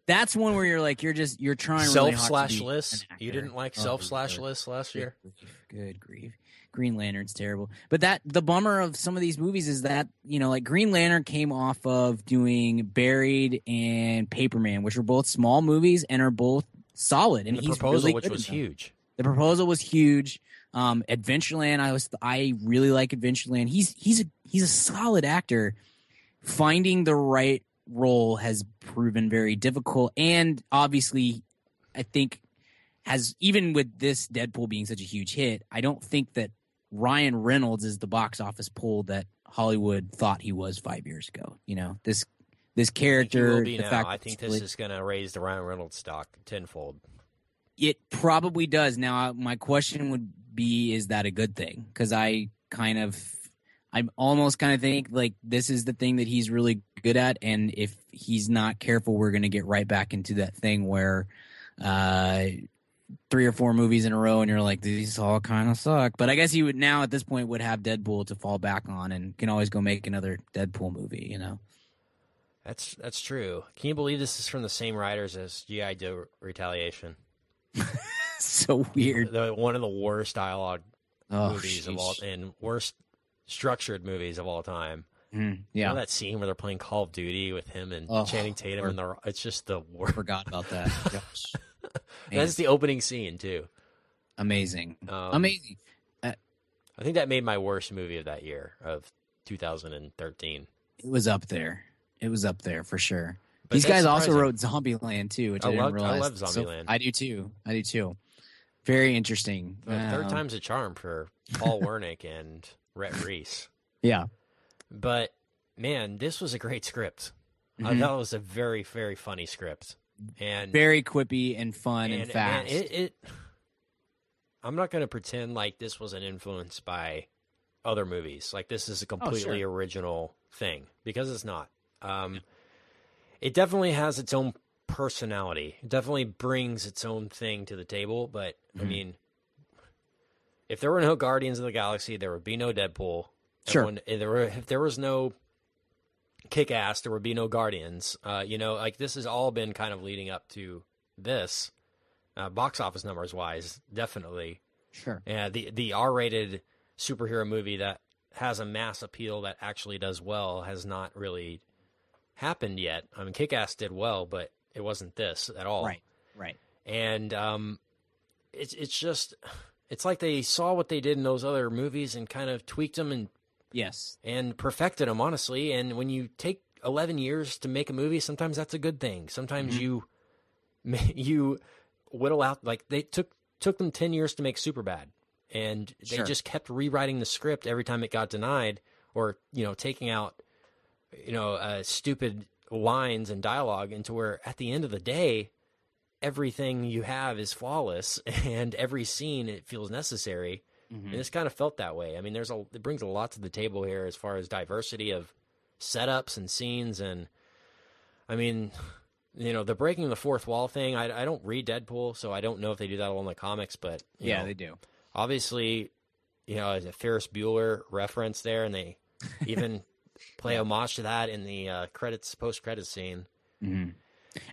that's one where you're like you're just you're trying really Self hard slash list. You didn't like Oh, self slash list last year. Good grief. Green Lantern's terrible. But that the bummer of some of these movies is that, you know, like Green Lantern came off of doing Buried and Paper Man, which were both small movies and are both solid. And And the he's proposal, really which was huge. The proposal was huge. Um, Adventureland, I was I really like Adventureland. He's he's a he's a solid actor. Finding the right role has proven very difficult, and obviously, I think has even with this Deadpool being such a huge hit, I don't think that Ryan Reynolds is the box office pull that Hollywood thought he was five years ago. You know this this character. the now. fact I think this is going to raise the Ryan Reynolds stock tenfold. It probably does. Now, my question would be: Is that a good thing? Because I kind of, I'm almost kind of think like this is the thing that he's really good at, and if he's not careful, we're going to get right back into that thing where, uh, three or four movies in a row, and you're like, these all kind of suck. But I guess he would now at this point would have Deadpool to fall back on, and can always go make another Deadpool movie. You know. That's that's true. Can you believe this is from the same writers as GI Joe Retaliation? so weird. The, one of the worst dialogue Oh, movies of all and worst structured movies of all time. Mm, You yeah. know that scene where they're playing Call of Duty with him and Oh, Channing Tatum, and the it's just the worst. Forgot about that. That's the opening scene too. amazing. Um, amazing. I think that made my worst movie of that year of 2013. It was up there. It was up there for sure. But These guys also surprising. wrote Zombieland too, which I, I didn't loved- I realize. love So- Zombieland. I do too. I do too. Very interesting. Third Um, time's a charm for Paul Wernick and Rhett Reese. Yeah. But man, this was a great script. I Mhm. thought it was a very, very funny script, and Very quippy and fun and, and, fast. man, it, it. I'm not going to pretend like this wasn't influenced by other movies. Like this is a completely sure. original thing because it's not. Um, it definitely has its own personality. It definitely brings its own thing to the table. But I Mhm. mean, if there were no Guardians of the Galaxy, there would be no Deadpool. Sure. Everyone- if there were, if there was no Kick Ass, there would be no Guardians. Uh, you know, like this has all been kind of leading up to this, uh, box office numbers wise, definitely. sure. Yeah, the the R rated superhero movie that has a mass appeal that actually does well has not really happened yet. I mean, Kick Ass did well, but it wasn't this at all. Right. Right. And um, it's it's just it's like they saw what they did in those other movies and kind of tweaked them and Yes. and perfected them honestly and when you take 11 years to make a movie sometimes that's a good thing sometimes Mhm. you you whittle out like they took took them 10 years to make Superbad and they Sure. just kept rewriting the script every time it got denied or you know taking out you know uh, stupid lines and dialogue into where at the end of the day everything you have is flawless and every scene it feels necessary Mhm. and this kind of felt that way. I mean, there's a it brings a lot to the table here as far as diversity of setups and scenes, and I mean, you know, the breaking the fourth wall thing. I, I don't read Deadpool, so I don't know if they do that all in the comics, but Yeah, know, they do. obviously, you know, a Ferris Bueller reference there, and they even play homage to that in the uh, credits post credit scene. hmm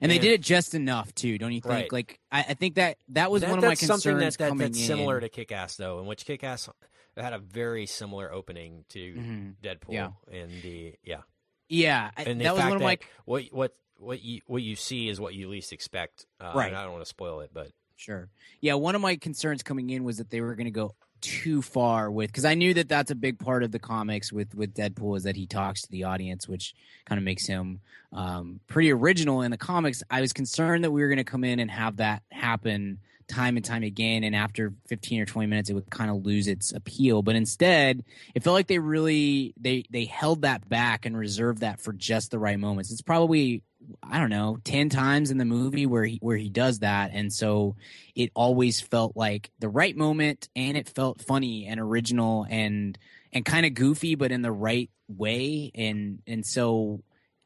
And they did it just enough too, don't you think? Right. Like I, I think that that was That- one of my concerns something that, that coming that's in. similar to Kick Ass, though, in which Kick Ass had a very similar opening to Mhm. Deadpool. Yeah. And the yeah, Yeah, I- and that was one of my what what what you what you see is what you least expect. Uh, Right. I don't want to spoil it, but Sure. Yeah, one of my concerns coming in was that they were going to go too far with because I knew that that's a big part of the comics with with Deadpool is that he talks to the audience, which kind of makes him um, pretty original in the comics. I was concerned that we were going to come in and have that happen time and time again, and after fifteen or twenty minutes, it would kind of lose its appeal. But instead, it felt like they really they they held that back and reserved that for just the right moments. It's probably I don't know ten times in the movie where he where he does that, and so it always felt like the right moment and it felt funny and original and and kind of goofy but in the right way. And and so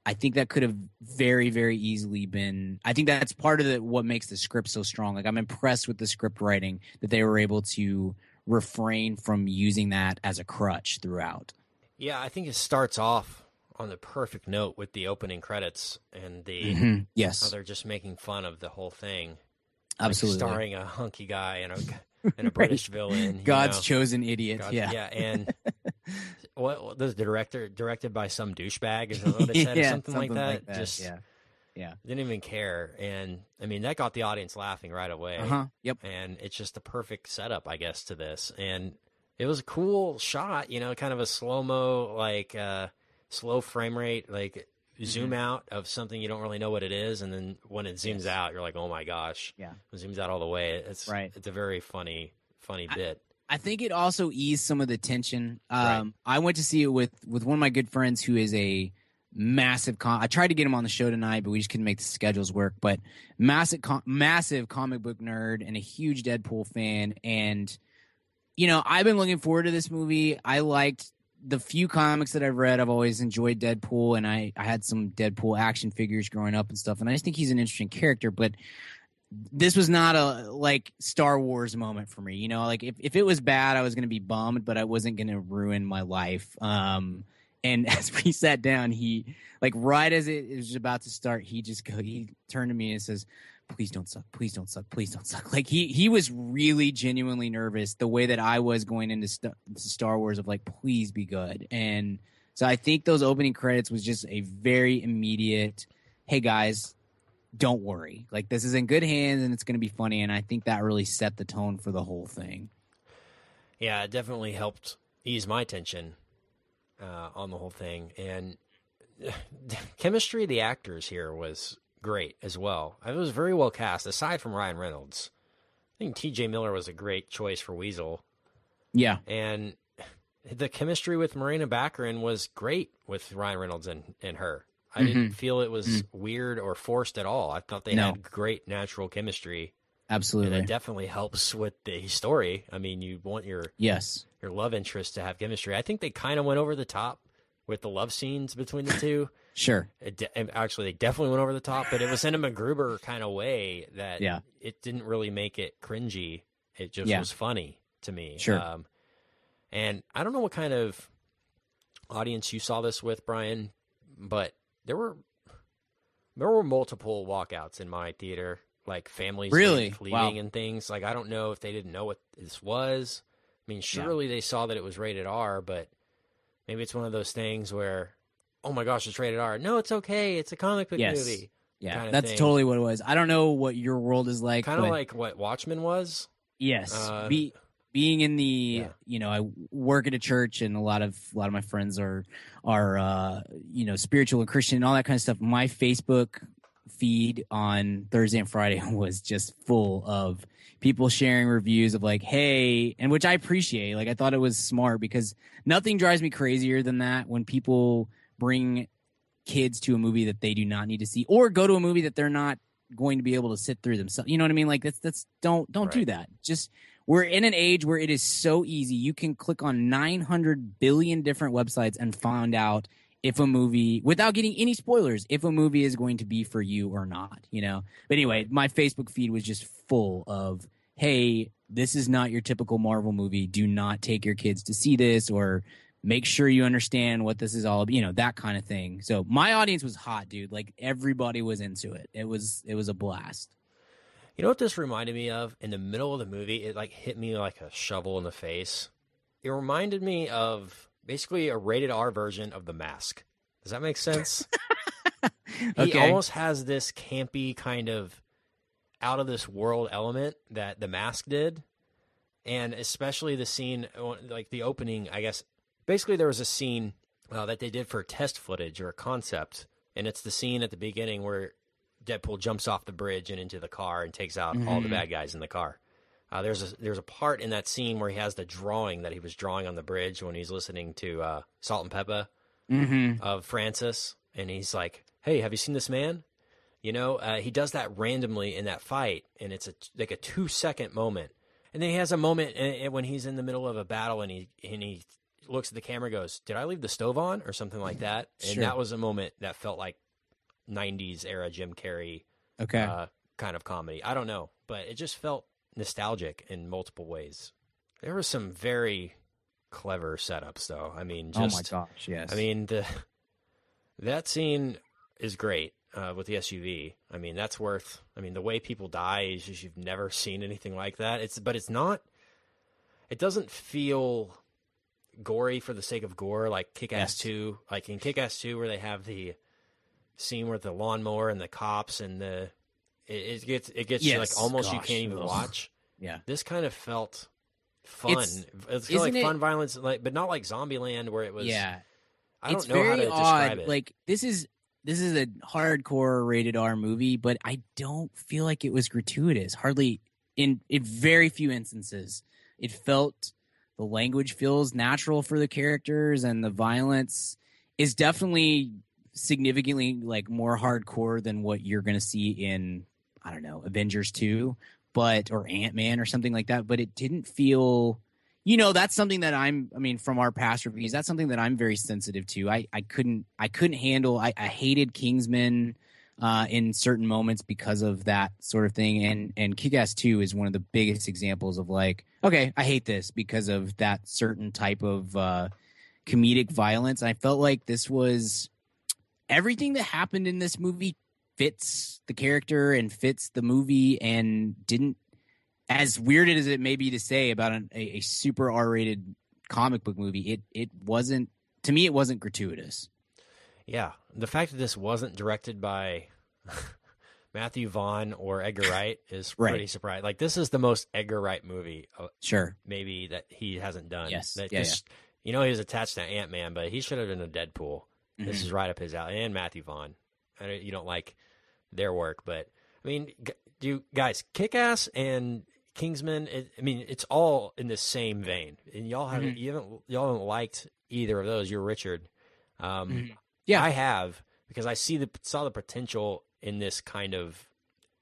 I think that could have very very easily been I think that's part of the, what makes the script so strong. Like I'm impressed with the script writing that they were able to refrain from using that as a crutch throughout. Yeah, I think it starts off on the perfect note with the opening credits and the Mhm. how yes they're just making fun of the whole thing, like absolutely starring a hunky guy and a and a British villain. God's know. chosen idiot God- yeah yeah, and what, the director directed by some douchebag is that what it said or Yeah, something, like that. that, Just yeah Yeah. Didn't even care, and I mean that got the audience laughing right away. Uh huh. Yep. and it's just the perfect setup, I guess, to this. And it was a cool shot, you know, kind of a slow mo, like uh, slow frame rate, like zoom Mm-hmm. out of something you don't really know what it is, and then when it zooms Yes. out, you're like, oh my gosh, Yeah. it zooms out all the way. It's Right. It's a very funny, funny bit. I think it also eased some of the tension. Right. Um, I went to see it with with one of my good friends who is a massive. Com- I tried to get him on the show tonight, but we just couldn't make the schedules work. But massive, com- massive comic book nerd and a huge Deadpool fan, and you know I've been looking forward to this movie. I liked the few comics that I've read. I've always enjoyed Deadpool, and I I had some Deadpool action figures growing up and stuff, and I just think he's an interesting character, but this was not a like Star Wars moment for me. You know, like if, if it was bad, I was gonna be bummed, but I wasn't gonna ruin my life. Um and as we sat down, he like right as it was about to start, he just go he turned to me and says, Please don't suck, please don't suck, please don't suck. Like he he was really genuinely nervous the way that I was going into st- Star Wars of like, please be good. And so I think those opening credits was just a very immediate, hey guys, don't worry. Like this is in good hands and it's going to be funny. And I think that really set the tone for the whole thing. Yeah, it definitely helped ease my tension uh, on the whole thing, and chemistry of the actors here was great as well. Uh, it was very well cast, aside from Ryan Reynolds. I think T.J. Miller was a great choice for Weasel, Yeah. and the chemistry with Morena Baccarin was great with Ryan Reynolds and, and her. I didn't mm-hmm. feel it was mm-hmm. weird or forced at all. I thought they No. had great natural chemistry, Absolutely, and it definitely helps with the story. I mean, you want your yes. your love interest to have chemistry. I think they kind of went over the top with the love scenes between the two. Sure. It de- actually, they definitely went over the top, but it was in a MacGruber kind of way that Yeah. it didn't really make it cringy. It just Yeah. was funny to me. Sure. Um, and I don't know what kind of audience you saw this with, Brian, but there were there were multiple walkouts in my theater, like families Really? leaving Wow. and things. Like I don't know if they didn't know what this was. I mean, surely they saw that it was rated R, but maybe it's one of those things where, oh my gosh, it's rated R. No, it's okay. It's a comic book Yes. movie. Yeah. That's thing. totally what it was. I don't know what your world is like. Kind of like what Watchmen was. yes. uh, be, being in the Yeah. you know, I work at a church and a lot of a lot of my friends are are uh you know, spiritual and Christian and all that kind of stuff. My Facebook feed on Thursday and Friday was just full of people sharing reviews of like, hey, and which I appreciate. Like I thought it was smart because nothing drives me crazier than that when people bring kids to a movie that they do not need to see or go to a movie that they're not going to be able to sit through themselves. You know what I mean? Like that's that's don't don't do that. Just we're in an age where it is so easy. You can click on 900 billion different websites and find out if a movie without getting any spoilers if a movie is going to be for you or not, you know. But anyway, my Facebook feed was just full of hey, this is not your typical Marvel movie. Do not take your kids to see this or make sure you understand what this is all you know that kind of thing so my audience was hot dude like everybody was into it it was it was a blast You know what this reminded me of? In the middle of the movie, it like hit me like a shovel in the face. It reminded me of basically a rated R version of The Mask. Does that make sense? He almost has this campy kind of out of this world element that The Mask did. And especially the scene, like the opening, I guess. Basically, there was a scene uh, that they did for test footage or a concept. And it's the scene at the beginning where Deadpool jumps off the bridge and into the car and takes out all the Mhm. bad guys in the car. Uh, there's a there's a part in that scene where he has the drawing that he was drawing on the bridge when he's listening to uh, Salt-N-Pepa mm-hmm of Francis, and he's like, "Hey, have you seen this man?" You know, uh, he does that randomly in that fight, and it's a like a two second moment, and then he has a moment uh, uh, when he's in the middle of a battle, and he and he looks at the camera, and goes, "Did I leave the stove on?" or something like that, and Sure. that was a moment that felt like '90s era Jim Carrey okay uh, kind of comedy. I don't know, but it just felt nostalgic in multiple ways. There were some very clever setups, though. I mean, oh just my gosh yes I mean the that scene is great uh, with the SUV. I mean that's worth. I mean the way people die is just you've never seen anything like that. It's but it's not. It doesn't feel gory for the sake of gore like Kick Ass Yes. Two, like in Kick Ass Two where they have the scene with the lawnmower and the cops and the it, it gets it gets you Yes, like almost you can't even watch. Yeah. This kind of felt fun. It's- It's, like it- fun violence, like but not like Zombieland where it was. yeah. I don't know how to odd. describe it. Like this is this is a hardcore rated R movie, but I don't feel like it was gratuitous. Hardly in in very few instances. It felt the language feels natural for the characters and the violence is definitely significantly like more hardcore than what you're going to see in I don't know, Avengers 2, but or Ant-Man or something like that, but it didn't feel you know that's something that i'm i mean from our past reviews that's something that i'm very sensitive to. I, I couldn't i couldn't handle i, I hated kingsman uh, in certain moments because of that sort of thing. And and kick-ass 2 is one of the biggest examples of like okay i hate this because of that certain type of uh, comedic violence. I felt like this was everything that happened in this movie fits the character and fits the movie and didn't as weird as it may be to say about an, a, a super R-rated comic book movie, it it wasn't to me. It wasn't gratuitous. Yeah, the fact that this wasn't directed by Matthew Vaughn or Edgar Wright is Right. pretty surprising. Like this is the most Edgar Wright movie uh, Sure. maybe that he hasn't done. Yes. That Yeah, this- You know, he was attached to Ant Man, but he should have done a Deadpool. This Mhm. is right up his alley. And Matthew Vaughn. I know you don't like their work, but I mean, you guys Kick Ass and Kingsman? It, I mean, it's all in the same vein, and y'all haven't Mhm. you haven't y'all haven't liked either of those. You're Richard. Um, Mhm. Yeah. I have because I see the saw the potential in this kind of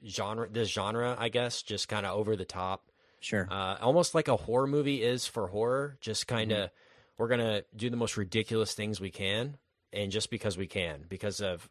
genre. This genre, I guess, just kind of over the top Sure. uh, almost like a horror movie is for horror. Just kind of, Mm-hmm. we're gonna do the most ridiculous things we can, and just because we can, because of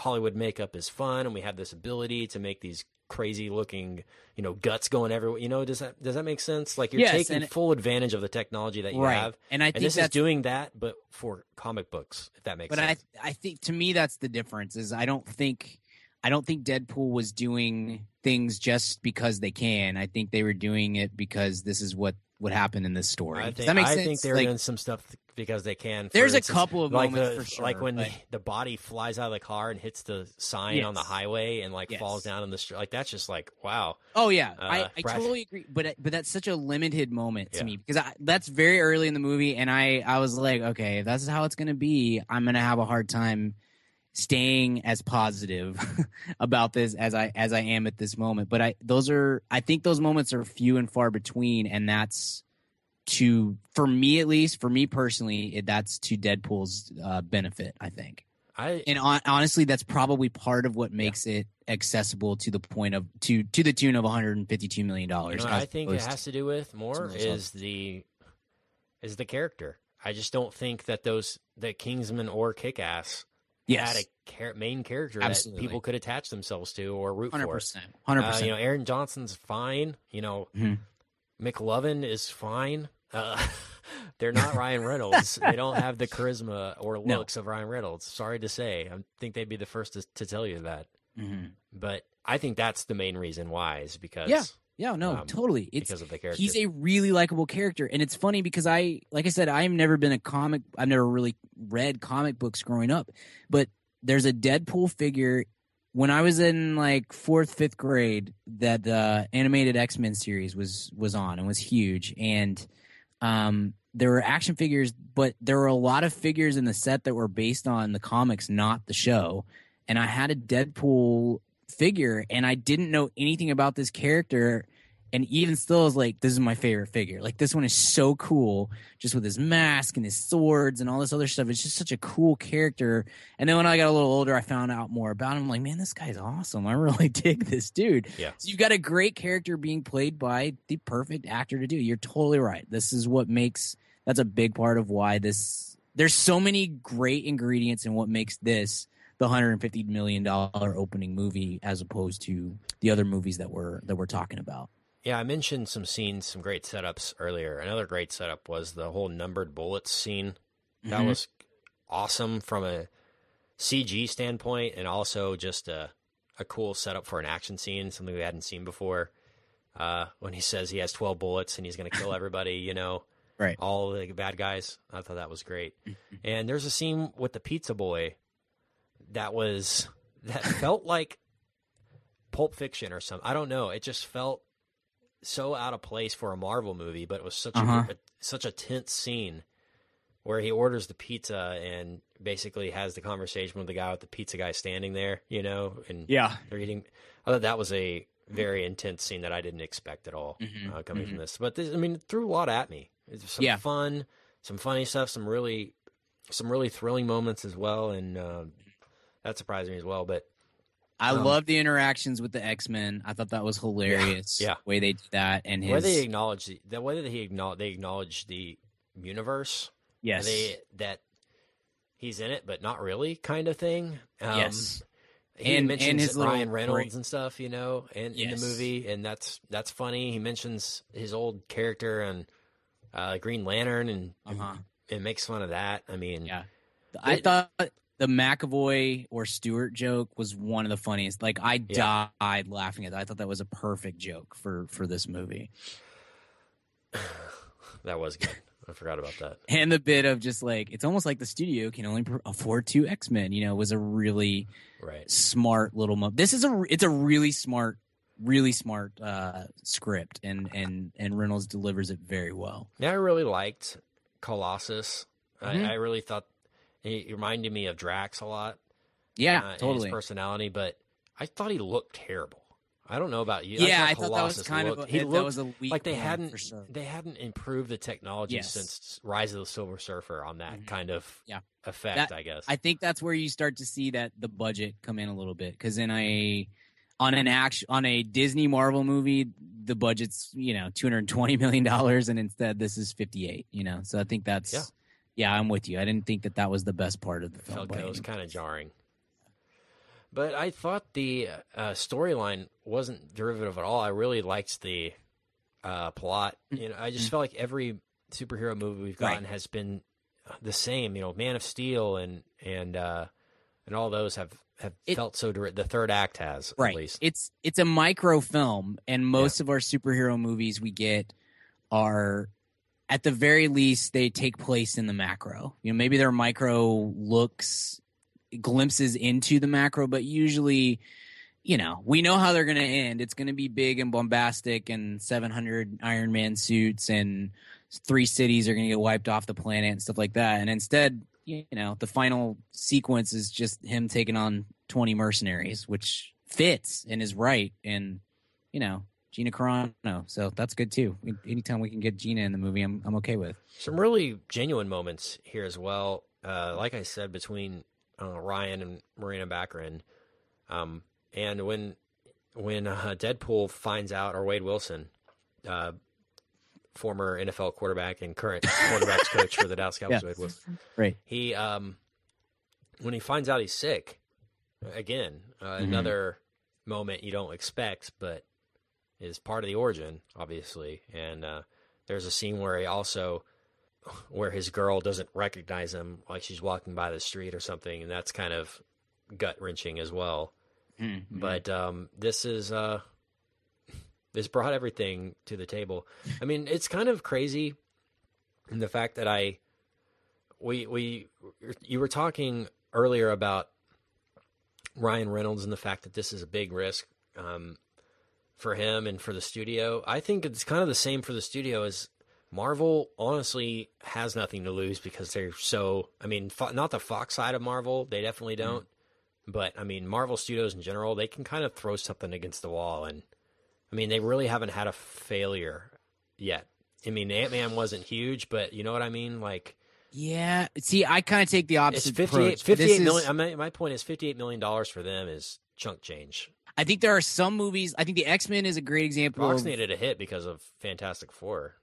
Hollywood makeup is fun, and we have this ability to make these crazy looking, you know, guts going everywhere. You know, does that does that make sense? Like you're Yes, taking and- full advantage of the technology that you right. have, and I and think this is that's doing that, but for comic books, if that makes but sense. I I think to me that's the difference is I don't think I don't think Deadpool was doing things just because they can. I think they were doing it because this is what would happen in this story. I think that make I sense? think they're Like, doing some stuff because they can. There's a couple of like moments the, for sure, like when but- the, the body flies out of the car and hits the sign on the highway and like Yes. falls down in the street. Like that's just like wow. Oh yeah, Uh, I, I Brad- totally agree. But but that's such a limited moment to Yeah. me because I, that's very early in the movie, and I I was like, okay, if that's how it's gonna be, I'm gonna have a hard time staying as positive about this as I as I am at this moment. But I those are I think those moments are few and far between, and that's to for me at least for me personally, it, that's to Deadpool's uh, benefit. I think. I And on, honestly, that's probably part of what makes it accessible to the point of to to the tune of 152 million you dollars. know I think it has to do with more some of those is the is the character. I just don't think that those that Kingsman or Kick-Ass yes, had a char- main character Absolutely. that people could attach themselves to or root hundred for. percent, hundred Uh, you know, Aaron Johnson's fine. You know, Mhm. McLovin is fine. Uh, they're not Ryan Reynolds. they don't have the charisma or No. looks of Ryan Reynolds. Sorry to say. I think they'd be the first to, to tell you that. Mhm. But I think that's the main reason why is because Yeah. Yeah, no, Um, totally. It's because of the character. he's a really likable character, and it's funny because I, like I said, I've never been a comic. I've never really read comic books growing up, but there's a Deadpool figure. When I was in like fourth, fifth grade, that the animated X Men series was was on and was huge, and um, there were action figures, but there were a lot of figures in the set that were based on the comics, not the show. And I had a Deadpool figure, and I didn't know anything about this character. And even still, is like, this is my favorite figure. Like, this one is so cool, just with his mask and his swords and all this other stuff. It's just such a cool character. And then when I got a little older, I found out more about him. I'm like, man, this guy's awesome. I really dig this dude. Yeah. So you've got a great character being played by the perfect actor to do. You're totally right. This is what makes that's a big part of why this there's so many great ingredients in what makes this the 150 million dollar opening movie as opposed to the other movies that we're that we're talking about. Yeah, I mentioned some scenes, some great setups earlier. Another great setup was the whole numbered bullets scene. That Mhm. was awesome from a CG standpoint and also just a, a cool setup for an action scene, something we hadn't seen before. Uh, when he says he has 12 bullets and he's going to kill everybody, you know, Right. all the bad guys. I thought that was great. Mm-hmm. And there's a scene with the pizza boy that was that felt like Pulp Fiction or something. I don't know. It just felt so out of place for a Marvel movie, but it was such Uh-huh. a, such a tense scene where he orders the pizza and basically has the conversation with the guy with the pizza guy standing there, you know, and Yeah. they're eating. I thought that was a very intense scene that I didn't expect at all Mhm, uh, coming mhm. from this. But this, I mean, it threw a lot at me. It's some Yeah. fun, some funny stuff, some really, some really thrilling moments as well, and uh, that surprised me as well. But I Um, love the interactions with the X Men. I thought that was hilarious. yeah. the way they did that and his way they acknowledge the, the way that he acknowledge they acknowledge the universe, yes, they that he's in it, but not really, kind of thing. Um, yes, He And- mentions and his Ryan Reynolds break- and stuff, you know, in, in the movie, and that's that's funny. He mentions his old character and uh, Green Lantern, and uh-huh. it makes fun of that. I mean, Yeah. I It- thought the McAvoy or Stewart joke was one of the funniest. Like I Yeah. died laughing at that. I thought that was a perfect joke for for this movie. that was good. I forgot about that. And the bit of just like it's almost like the studio can only afford two X Men. You know, was a really Right. smart little. Mo- this is a it's a really smart, really smart uh, script, and and and Reynolds delivers it very well. Yeah, I really liked Colossus. Mhm. I, I really thought he he reminded me of Drax a lot. Yeah, uh, totally. His personality, but I thought he looked terrible. I don't know about you. yeah, I thought thought that was kind looked, of a, he that looked was a weak like they hadn't sure. they hadn't improved the technology Yes. since Rise of the Silver Surfer on that Mhm. kind of Yeah. effect. That- I guess. I think that's where you start to see that the budget come in a little bit because in a on an action on a Disney Marvel movie, the budget's you know two hundred twenty million dollars, and instead this is fifty eight. You know, so I think that's Yeah. Yeah. I'm with you. I didn't think that that was the best part of the film. felt that was kind of jarring. But I thought the uh, storyline wasn't derivative at all. I really liked the uh, plot. You know, I just felt like every superhero movie we've Mm. Right. gotten has been the same. You know, Man of Steel and and uh, and all those have have It- felt so. Deri- the third act has right. at least. It's it's a micro film, and most of our superhero movies we get are at the very least they take place in the macro. You know, maybe they're micro looks glimpses into the macro, but usually, you know, we know how they're going to end. It's going to be big and bombastic, and 700 Iron Man suits, and three cities are going to get wiped off the planet and stuff like that. And instead, you know, the final sequence is just him taking on 20 mercenaries, which fits and is right. And, you know, Gina Carano. So that's good too. Anytime we can get Gina in the movie, I'm, I'm okay with. Some really genuine moments here as well. Uh, like I said, between uh, Ryan and Morena Baccarin, um, and when when uh, Deadpool finds out, or Wade Wilson, uh, former NFL quarterback and current quarterbacks coach for the Dallas Cowboys, Yeah. Wade Wilson, Right. he um, when he finds out he's sick, again, uh, Mhm. another moment you don't expect, but is part of the origin, obviously. And uh, there's a scene where he also, where his girl doesn't recognize him, like she's walking by the street or something, and that's kind of gut wrenching as well. Mm-hmm. But um, this is uh, this brought everything to the table. I mean, it's kind of crazy the fact that I we we you were talking earlier about Ryan Reynolds and the fact that this is a big risk um, for him and for the studio. I think it's kind of the same for the studio as Marvel. Honestly, has nothing to lose because they're so. I mean, fo- not the Fox side of Marvel. They definitely mm-hmm. don't. But I mean, Marvel Studios in general, they can kind of throw something against the wall, and I mean, they really haven't had a failure yet. I mean, Ant Man wasn't huge, but you know what I mean. Like Yeah. See, I kind of take the it's opposite 58, approach. 58 This is- I mean, my point is, fifty-eight million dollars for them is chunk change. I think there are some movies. I think the X Men is a great example. Fox of, needed a hit because of Fantastic Four.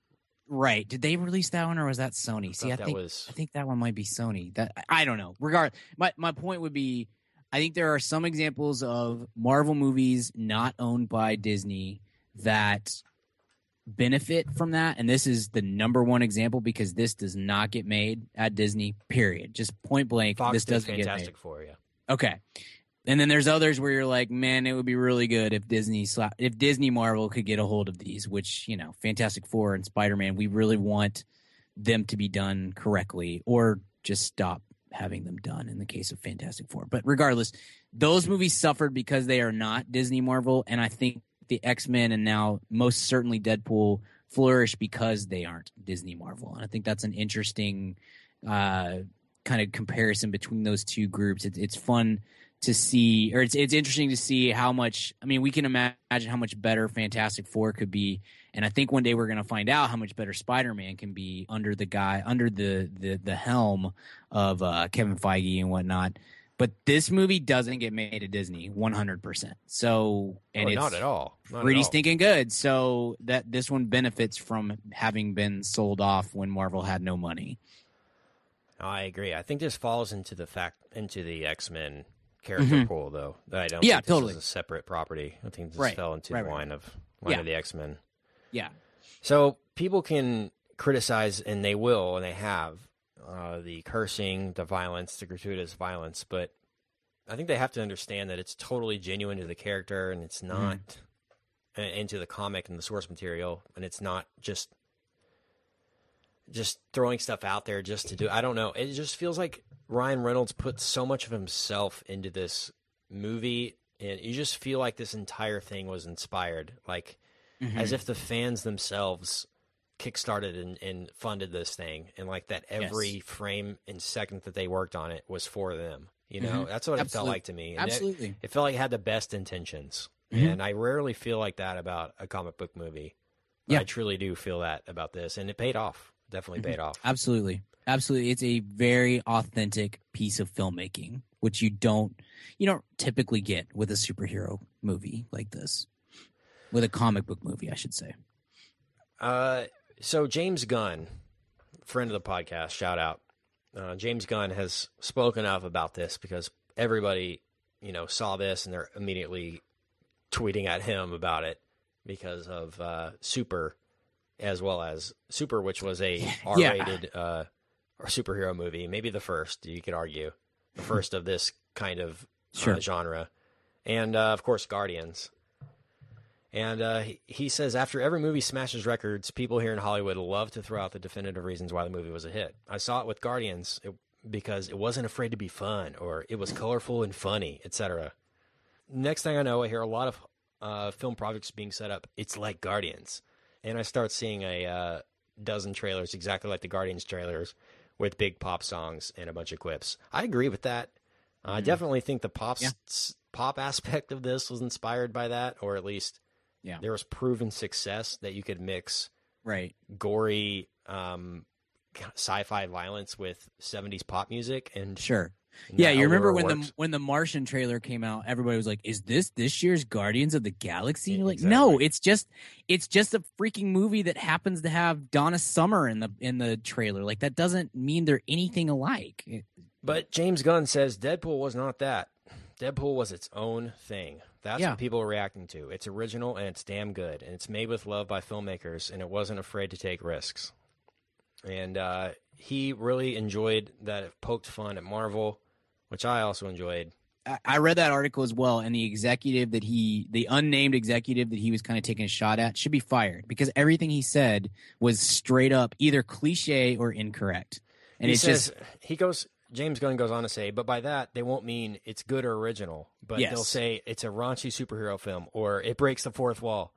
right? Did they release that one or was that Sony? See, I that think was- I think that one might be Sony. That I don't know. Regard my my point would be, I think there are some examples of Marvel movies not owned by Disney that benefit from that, and this is the number one example because this does not get made at Disney. Period. Just point blank. Fox this doesn't get made. Fantastic Four, yeah. Okay. And then there's others where you're like, man, it would be really good if Disney if Disney Marvel could get a hold of these, which you know, Fantastic Four and Spider Man, we really want them to be done correctly, or just stop having them done in the case of Fantastic Four. But regardless, those movies suffered because they are not Disney Marvel, and I think the X Men and now most certainly Deadpool flourish because they aren't Disney Marvel, and I think that's an interesting uh, kind of comparison between those two groups. It's it's fun to see, or it's it's interesting to see how much. I mean, we can imagine how much better Fantastic Four could be, and I think one day we're going to find out how much better Spider Man can be under the guy under the the the helm of uh, Kevin Feige and whatnot. But this movie doesn't get made at Disney 100%. So, and Oh, it's not at all. Not at pretty all. stinking good. So that this one benefits from having been sold off when Marvel had no money. I agree. I think this falls into the fact into the X Men character pool, though. That I don't. Mm-hmm. Yeah, think this totally. is a separate property. I think this Right. fell into Right, the right. line of line Yeah. of the X Men. Yeah. So people can criticize, and they will, and they have uh, the cursing, the violence, the gratuitous violence, but I think they have to understand that it's totally genuine to the character, and it's Mm-hmm. not uh, into the comic and the source material, and it's not just just throwing stuff out there just to do. I don't know. It just feels like Ryan Reynolds put so much of himself into this movie, and you just feel like this entire thing was inspired, like Mm-hmm. as if the fans themselves kickstarted and, and funded this thing, and like that every Yes. frame and second that they worked on it was for them. You know, that's what it felt like to me. And Absolutely. it felt like it had the best intentions, Mhm. and I rarely feel like that about a comic book movie. But Yeah. I truly do feel that about this, and it paid off. Definitely paid off. Absolutely. Absolutely. It's a very authentic piece of filmmaking, which you don't you don't typically get with a superhero movie like this. With a comic book movie, I should say. Uh, so James Gunn, friend of the podcast, shout out. Uh, James Gunn has spoken up about this because everybody, you know, saw this and they're immediately tweeting at him about it because of uh, Super, as well as Super, which was a R-rated uh, or superhero movie, maybe the first. You could argue the first of this kind of uh, genre, and uh, of course Guardians. And uh, he, he says after every movie smashes records, people here in Hollywood love to throw out the definitive reasons why the movie was a hit. I saw it with Guardians it, because it wasn't afraid to be fun, or it was colorful and funny, etc. Next thing I know, I hear a lot of uh, film projects being set up. It's like Guardians, and I start seeing a uh, dozen trailers exactly like the Guardians trailers, with big pop songs and a bunch of quips. I agree with that. I definitely think the pop Yeah. pop aspect of this was inspired by that, or at least Yeah. there was proven success that you could mix Right. gory um, sci-fi violence with 70s pop music and Sure. Yeah, you remember when the when the Martian trailer came out, everybody was like, "Is this this year's Guardians of the Galaxy?" Yeah, you're like, exactly. "No, it's just it's just a freaking movie that happens to have Donna Summer in the in the trailer. Like that doesn't mean they're anything alike." But James Gunn says Deadpool was not that. Deadpool was its own thing. That's Yeah. what people are reacting to. It's original and it's damn good, and it's made with love by filmmakers, and it wasn't afraid to take risks. And uh, he really enjoyed that it poked fun at Marvel, which I also enjoyed. I- I read that article as well, and the executive that he, the unnamed executive that he was kind of taking a shot at, should be fired because everything he said was straight up either cliche or incorrect. And he it's says just he goes. James Gunn goes on to say, but by that they won't mean it's good or original, but Yes. they'll say it's a raunchy superhero film or it breaks the fourth wall.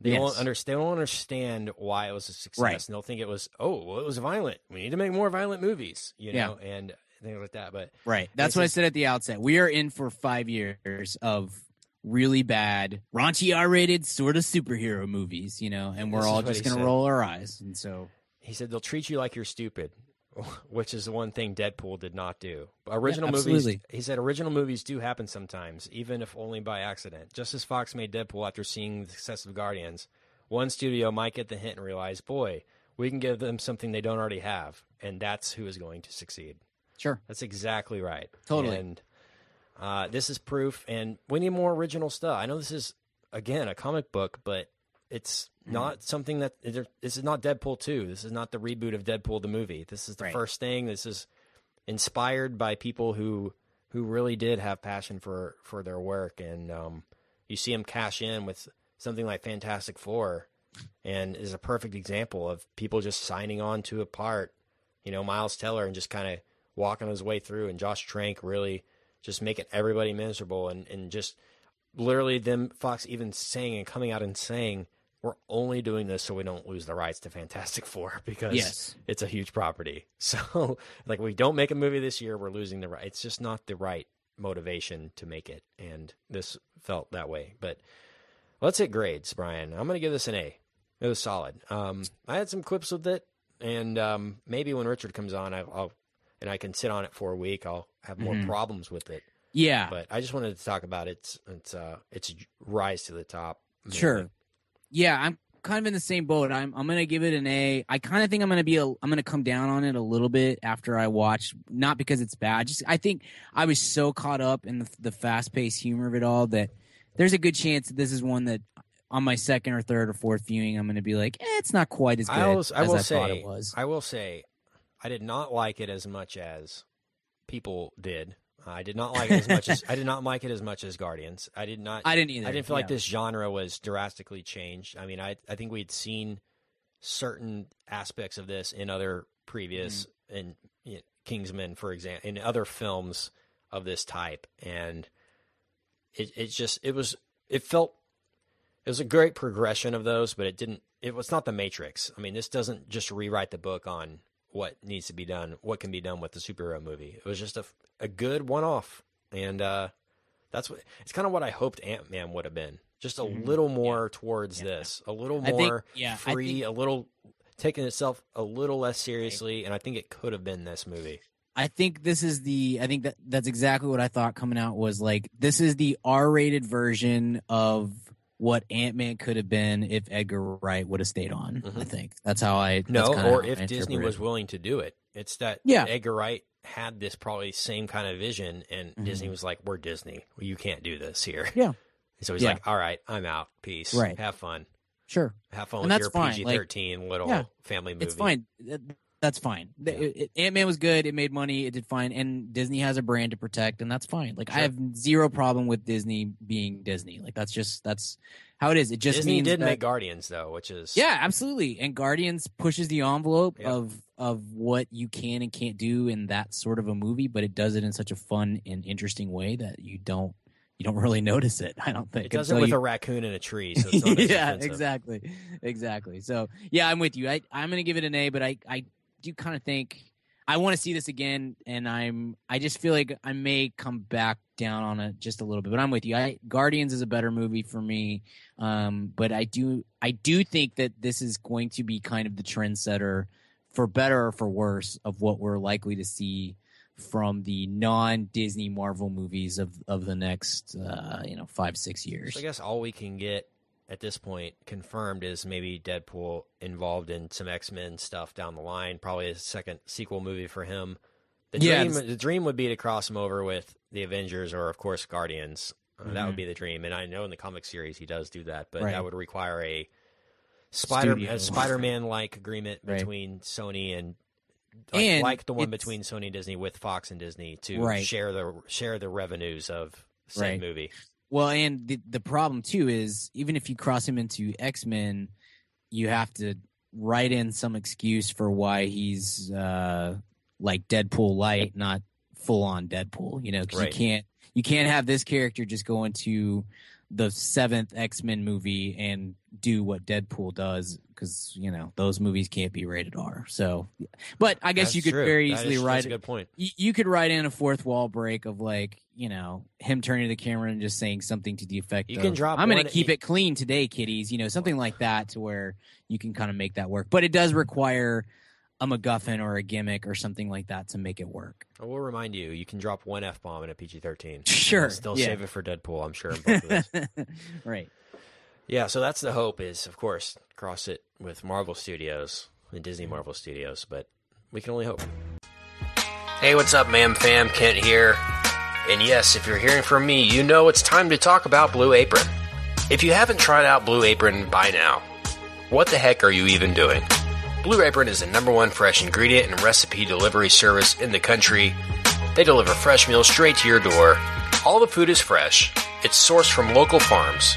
They Yes. won't understand. They won't understand why it was a success, Right. and they'll think it was oh, well, it was violent. We need to make more violent movies, you Yeah. know, and things like that. But Right. That's what I said at the outset. We are in for five years of really bad, raunchy R-rated sort of superhero movies, you know, and we're all just going to said. roll our eyes. And so, he said they'll treat you like you're stupid, which is the one thing Deadpool did not do. Original movies, he said, original movies do happen sometimes, even if only by accident. Just as Fox made Deadpool after seeing the success of Guardians, one studio might get the hint and realize, boy, we can give them something they don't already have, and that's who is going to succeed. Sure. That's exactly right. Totally. And uh, this is proof, and we need more original stuff. I know this is again a comic book, but it's Mm-hmm. not something that this is not Deadpool two. This is not the reboot of Deadpool the movie. This is the Right. first thing. This is inspired by people who who really did have passion for for their work, and um, you see them cash in with something like Fantastic Four, and is a perfect example of people just signing on to a part. You know, Miles Teller, and just kind of walking his way through, and Josh Trank really just making everybody miserable, and and just literally them Fox even saying and coming out and saying we're only doing this so we don't lose the rights to Fantastic Four because Yes. it's a huge property. So like we don't make a movie this year, we're losing the right. It's just not the right motivation to make it, and this felt that way. But let's hit grades, Brian. I'm going to give this an A. It was solid. Um, I had some clips with it, and um, maybe when Richard comes on, I, I'll and I can sit on it for a week. I'll have more Mhm. problems with it. Yeah, But I just wanted to talk about its its uh, its rise to the top. mainly. Sure. Yeah, I'm kind of in the same boat. I'm I'm gonna give it an A. I kind of think I'm gonna be a I'm gonna come down on it a little bit after I watch. Not because it's bad. Just I think I was so caught up in the, the fast paced humor of it all that there's a good chance that this is one that on my second or third or fourth viewing I'm gonna be like, eh, it's not quite as good I I as will I say, thought it was. I will say, I did not like it as much as people did. I did not like it as much as I did not like it as much as Guardians. I did not. I didn't either. I didn't feel like this genre was drastically changed. I mean, I I think we'd seen certain aspects of this in other previous Mm-hmm. in you know, Kingsman, for example, in other films of this type, and it it just it was it felt it was a great progression of those, but it didn't. It was not the Matrix. I mean, this doesn't just rewrite the book on what needs to be done, what can be done with the superhero movie. It was just a a good one off, and uh, that's what it's kind of what I hoped Ant Man would have been. Just a Mhm. little more towards Yeah. this, a little I think- more yeah, free, think- a little taking itself a little less seriously, and I think it could have been this movie. I think this is the I think that that's exactly what I thought coming out was like this is the R-rated version of what Ant-Man could have been if Edgar Wright would have stayed on. I Mhm. think that's how I No, or how I if Disney was willing to do it. It's that Yeah. Edgar Wright had this probably same kind of vision, and Mhm. Disney was like, "We're Disney. You can't do this here." Yeah. So he's Yeah. like, "All right, I'm out. Peace. Right. Have fun. sure Have fun And with that's your fine, PG like- thirteen little Yeah. family movie." it's fine. That- That's fine. Yeah. Ant Man was good. It made money. It did fine. And Disney has a brand to protect, and that's fine. Like I have zero problem with Disney being Disney. Like that's just that's how it is. It just Disney means did that, make Guardians though, which is Yeah, absolutely. And Guardians pushes the envelope Yeah. of of what you can and can't do in that sort of a movie, but it does it in such a fun and interesting way that you don't you don't really notice it. I don't think It does it with you- a raccoon in a tree, so it's not yeah, offensive. exactly, exactly. So yeah, I'm with you. I I'm gonna give it an A, but I I do kind of think I want to see this again, and I'm I just feel like I may come back down on it just a little bit. But I'm with you. I Guardians is a better movie for me, um, but I do I do think that this is going to be kind of the trendsetter, for better or for worse, of what we're likely to see from the non-Disney Marvel movies of of the next uh, you know five six years. So I guess all we can get at this point confirmed is maybe Deadpool involved in some X Men stuff down the line. Probably a second sequel movie for him. The Yeah, dream, the dream would be to cross him over with the Avengers or, of course, Guardians. Uh, That would be the dream, and I know in the comic series he does do that, but Right. that would require a Spider a Spider-Man like agreement Right. between Sony and. Like, And like the one between Sony and Disney with Fox and Disney to Right. share the share the revenues of said Right. movie. Well, and the the problem too is even if you cross him into X Men, you have to write in some excuse for why he's uh, like Deadpool light, not full on Deadpool. You know, because Right. you can't you can't have this character just go into the seventh X Men movie and do what Deadpool does because you know those movies can't be rated R. So, but I guess That's you could true. very easily is- write That's a good point. you, you could write in a fourth wall break of like you know him turning to the camera and just saying something to the effect You of, can drop i'm gonna one- keep it clean today kiddies you know something like that to where you can kind of make that work but it does require a macguffin or a gimmick or something like that to make it work I will remind you, you can drop one f bomb in a PG thirteen. Sure, Still yeah. save it for Deadpool, I'm sure. In both of those. right yeah, so that's the hope. Is of course cross it with Marvel Studios and Disney Marvel Studios, but we can only hope. Hey, what's up, ma'am fam? Kent here. And yes, if you're hearing from me, you know it's time to talk about Blue Apron. If you haven't tried out Blue Apron by now, what the heck are you even doing? Blue Apron is the number one fresh ingredient and recipe delivery service in the country. They deliver fresh meals straight to your door. All the food is fresh, it's sourced from local farms,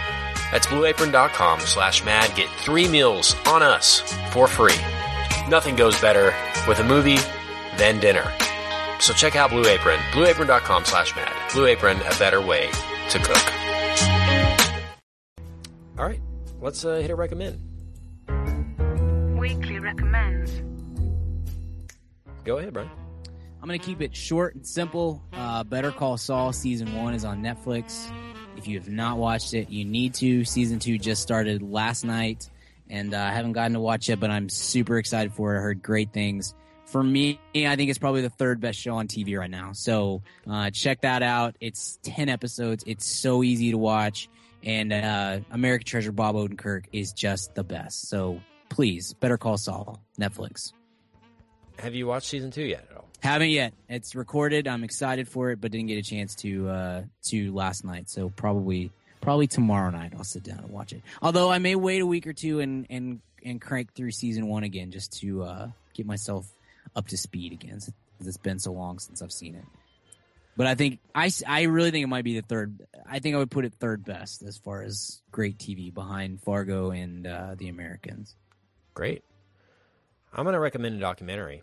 That's blueapron.com slash mad. Get three meals on us for free. Nothing goes better with a movie than dinner. So check out Blue Apron, blueapron.com slash mad. Blue Apron, a better way to cook. All right, let's uh, hit a recommend. Weekly recommends. Go ahead, Brian. I'm going to keep it short and simple. Uh, Better Call Saul season one is on Netflix. If you have not watched it, you need to. Season two just started last night, and uh, I haven't gotten to watch it, but I'm super excited for it. I heard great things. For me, I think it's probably the third best show on TV right now. So uh, check that out. It's 10 episodes. It's so easy to watch. And uh, American Treasure Bob Odenkirk is just the best. So please, Better Call Saul, Netflix. Have you watched season two yet at all? Haven't yet. It's recorded. I'm excited for it, but didn't get a chance to uh to last night. So probably probably tomorrow night I'll sit down and watch it. Although I may wait a week or two and and and crank through season one again just to uh get myself up to speed again. since It's been so long since I've seen it. But I think I, I really think it might be the third. I think I would put it third best as far as great TV behind Fargo and uh, The Americans. Great. I'm going to recommend a documentary.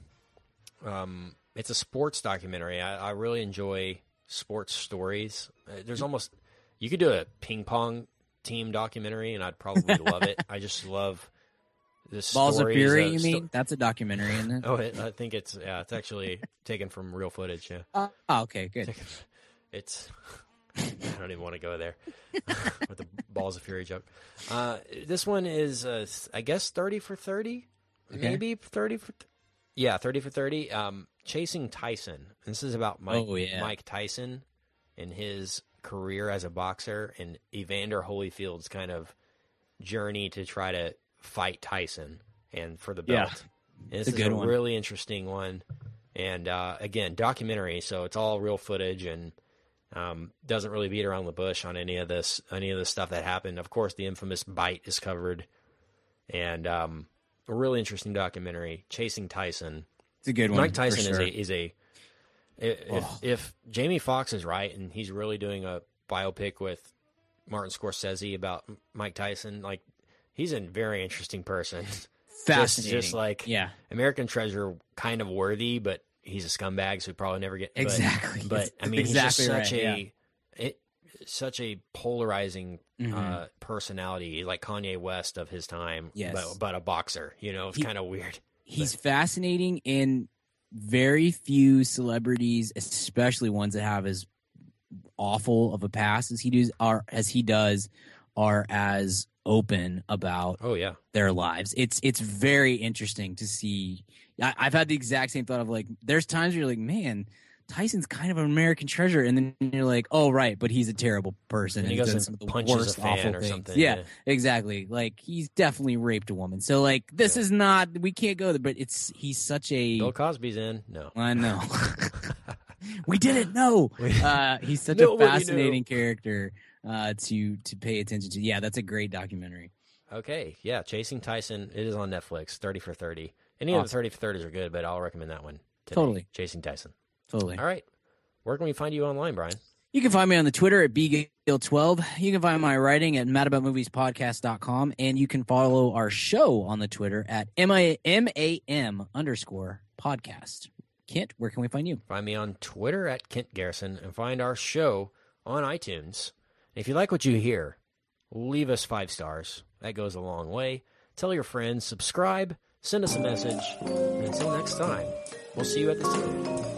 Um, it's a sports documentary. I, I really enjoy sports stories. Uh, there's almost you could do a ping pong team documentary, and I'd probably love it. I just love this Balls of Fury, of you sto- mean? That's a documentary, isn't it? Oh, it, I think it's yeah, it's actually taken from real footage. Yeah, Oh, okay, good. it's. I don't even want to go there with the balls of fury joke. Uh, this one is, uh, I guess, thirty for thirty, Okay. maybe thirty for, th- yeah, thirty for thirty. Um, chasing Tyson. This is about Mike, Oh, yeah. Mike Tyson and his career as a boxer, and Evander Holyfield's kind of journey to try to fight Tyson and for the Yeah. belt. And this It's a is a one. really interesting one, and uh, again, documentary, so it's all real footage and um, doesn't really beat around the bush on any of this, any of the stuff that happened. Of course, the infamous bite is covered, and um, a really interesting documentary, Chasing Tyson. It's a good one. Mike Tyson sure. is a is a if, if Jamie Foxx is right and he's really doing a biopic with Martin Scorsese about Mike Tyson, like he's a very interesting person. fascinating. just like yeah, American Treasure, kind of worthy, but he's a scumbag, so he probably never get but- Exactly. But, I mean, exactly he's just such right, a it, such a polarizing Mhm. uh, personality, like Kanye West of his time. Yes. but, but a boxer. You know, it's kind of weird. He's fascinating and very few celebrities, especially ones that have as awful of a past as he does, are as he does, are as open about Oh yeah. their lives. It's it's very interesting to see. I, I've had the exact same thought of like, there's times where you're like, man. Tyson's kind of an American treasure, and then you're like, "Oh, right," but he's a terrible person. And he goes and some of the worst, awful or things. something, Yeah, yeah. exactly. Like he's definitely raped a woman. So like, this Yeah. is not. We can't go there. But it's he's such a. Bill Cosby's in. No. I know. we didn't know. Uh, he's such a fascinating character uh, to to pay attention to. Yeah, that's a great documentary. Okay, yeah, Chasing Tyson. It is on Netflix. Thirty for thirty. Any of the thirty for thirties are good, but I'll recommend that one. today. Totally. Chasing Tyson. Totally. All right, where can we find you online, Brian? You can find me on the Twitter at bgill12. You can find my writing at madaboutmoviespodcast.com. And you can follow our show on the Twitter at M-A-M underscore podcast. Kent, where can we find you? Find me on Twitter at Kent Garrison and find our show on iTunes. If you like what you hear, leave us five stars. That goes a long way. Tell your friends, subscribe, send us a message. And until next time, we'll see you at the cinema.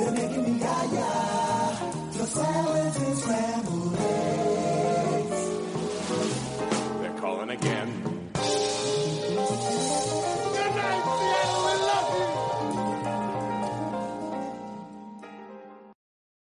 They're making me yaya. The silence is rambling. They're calling again.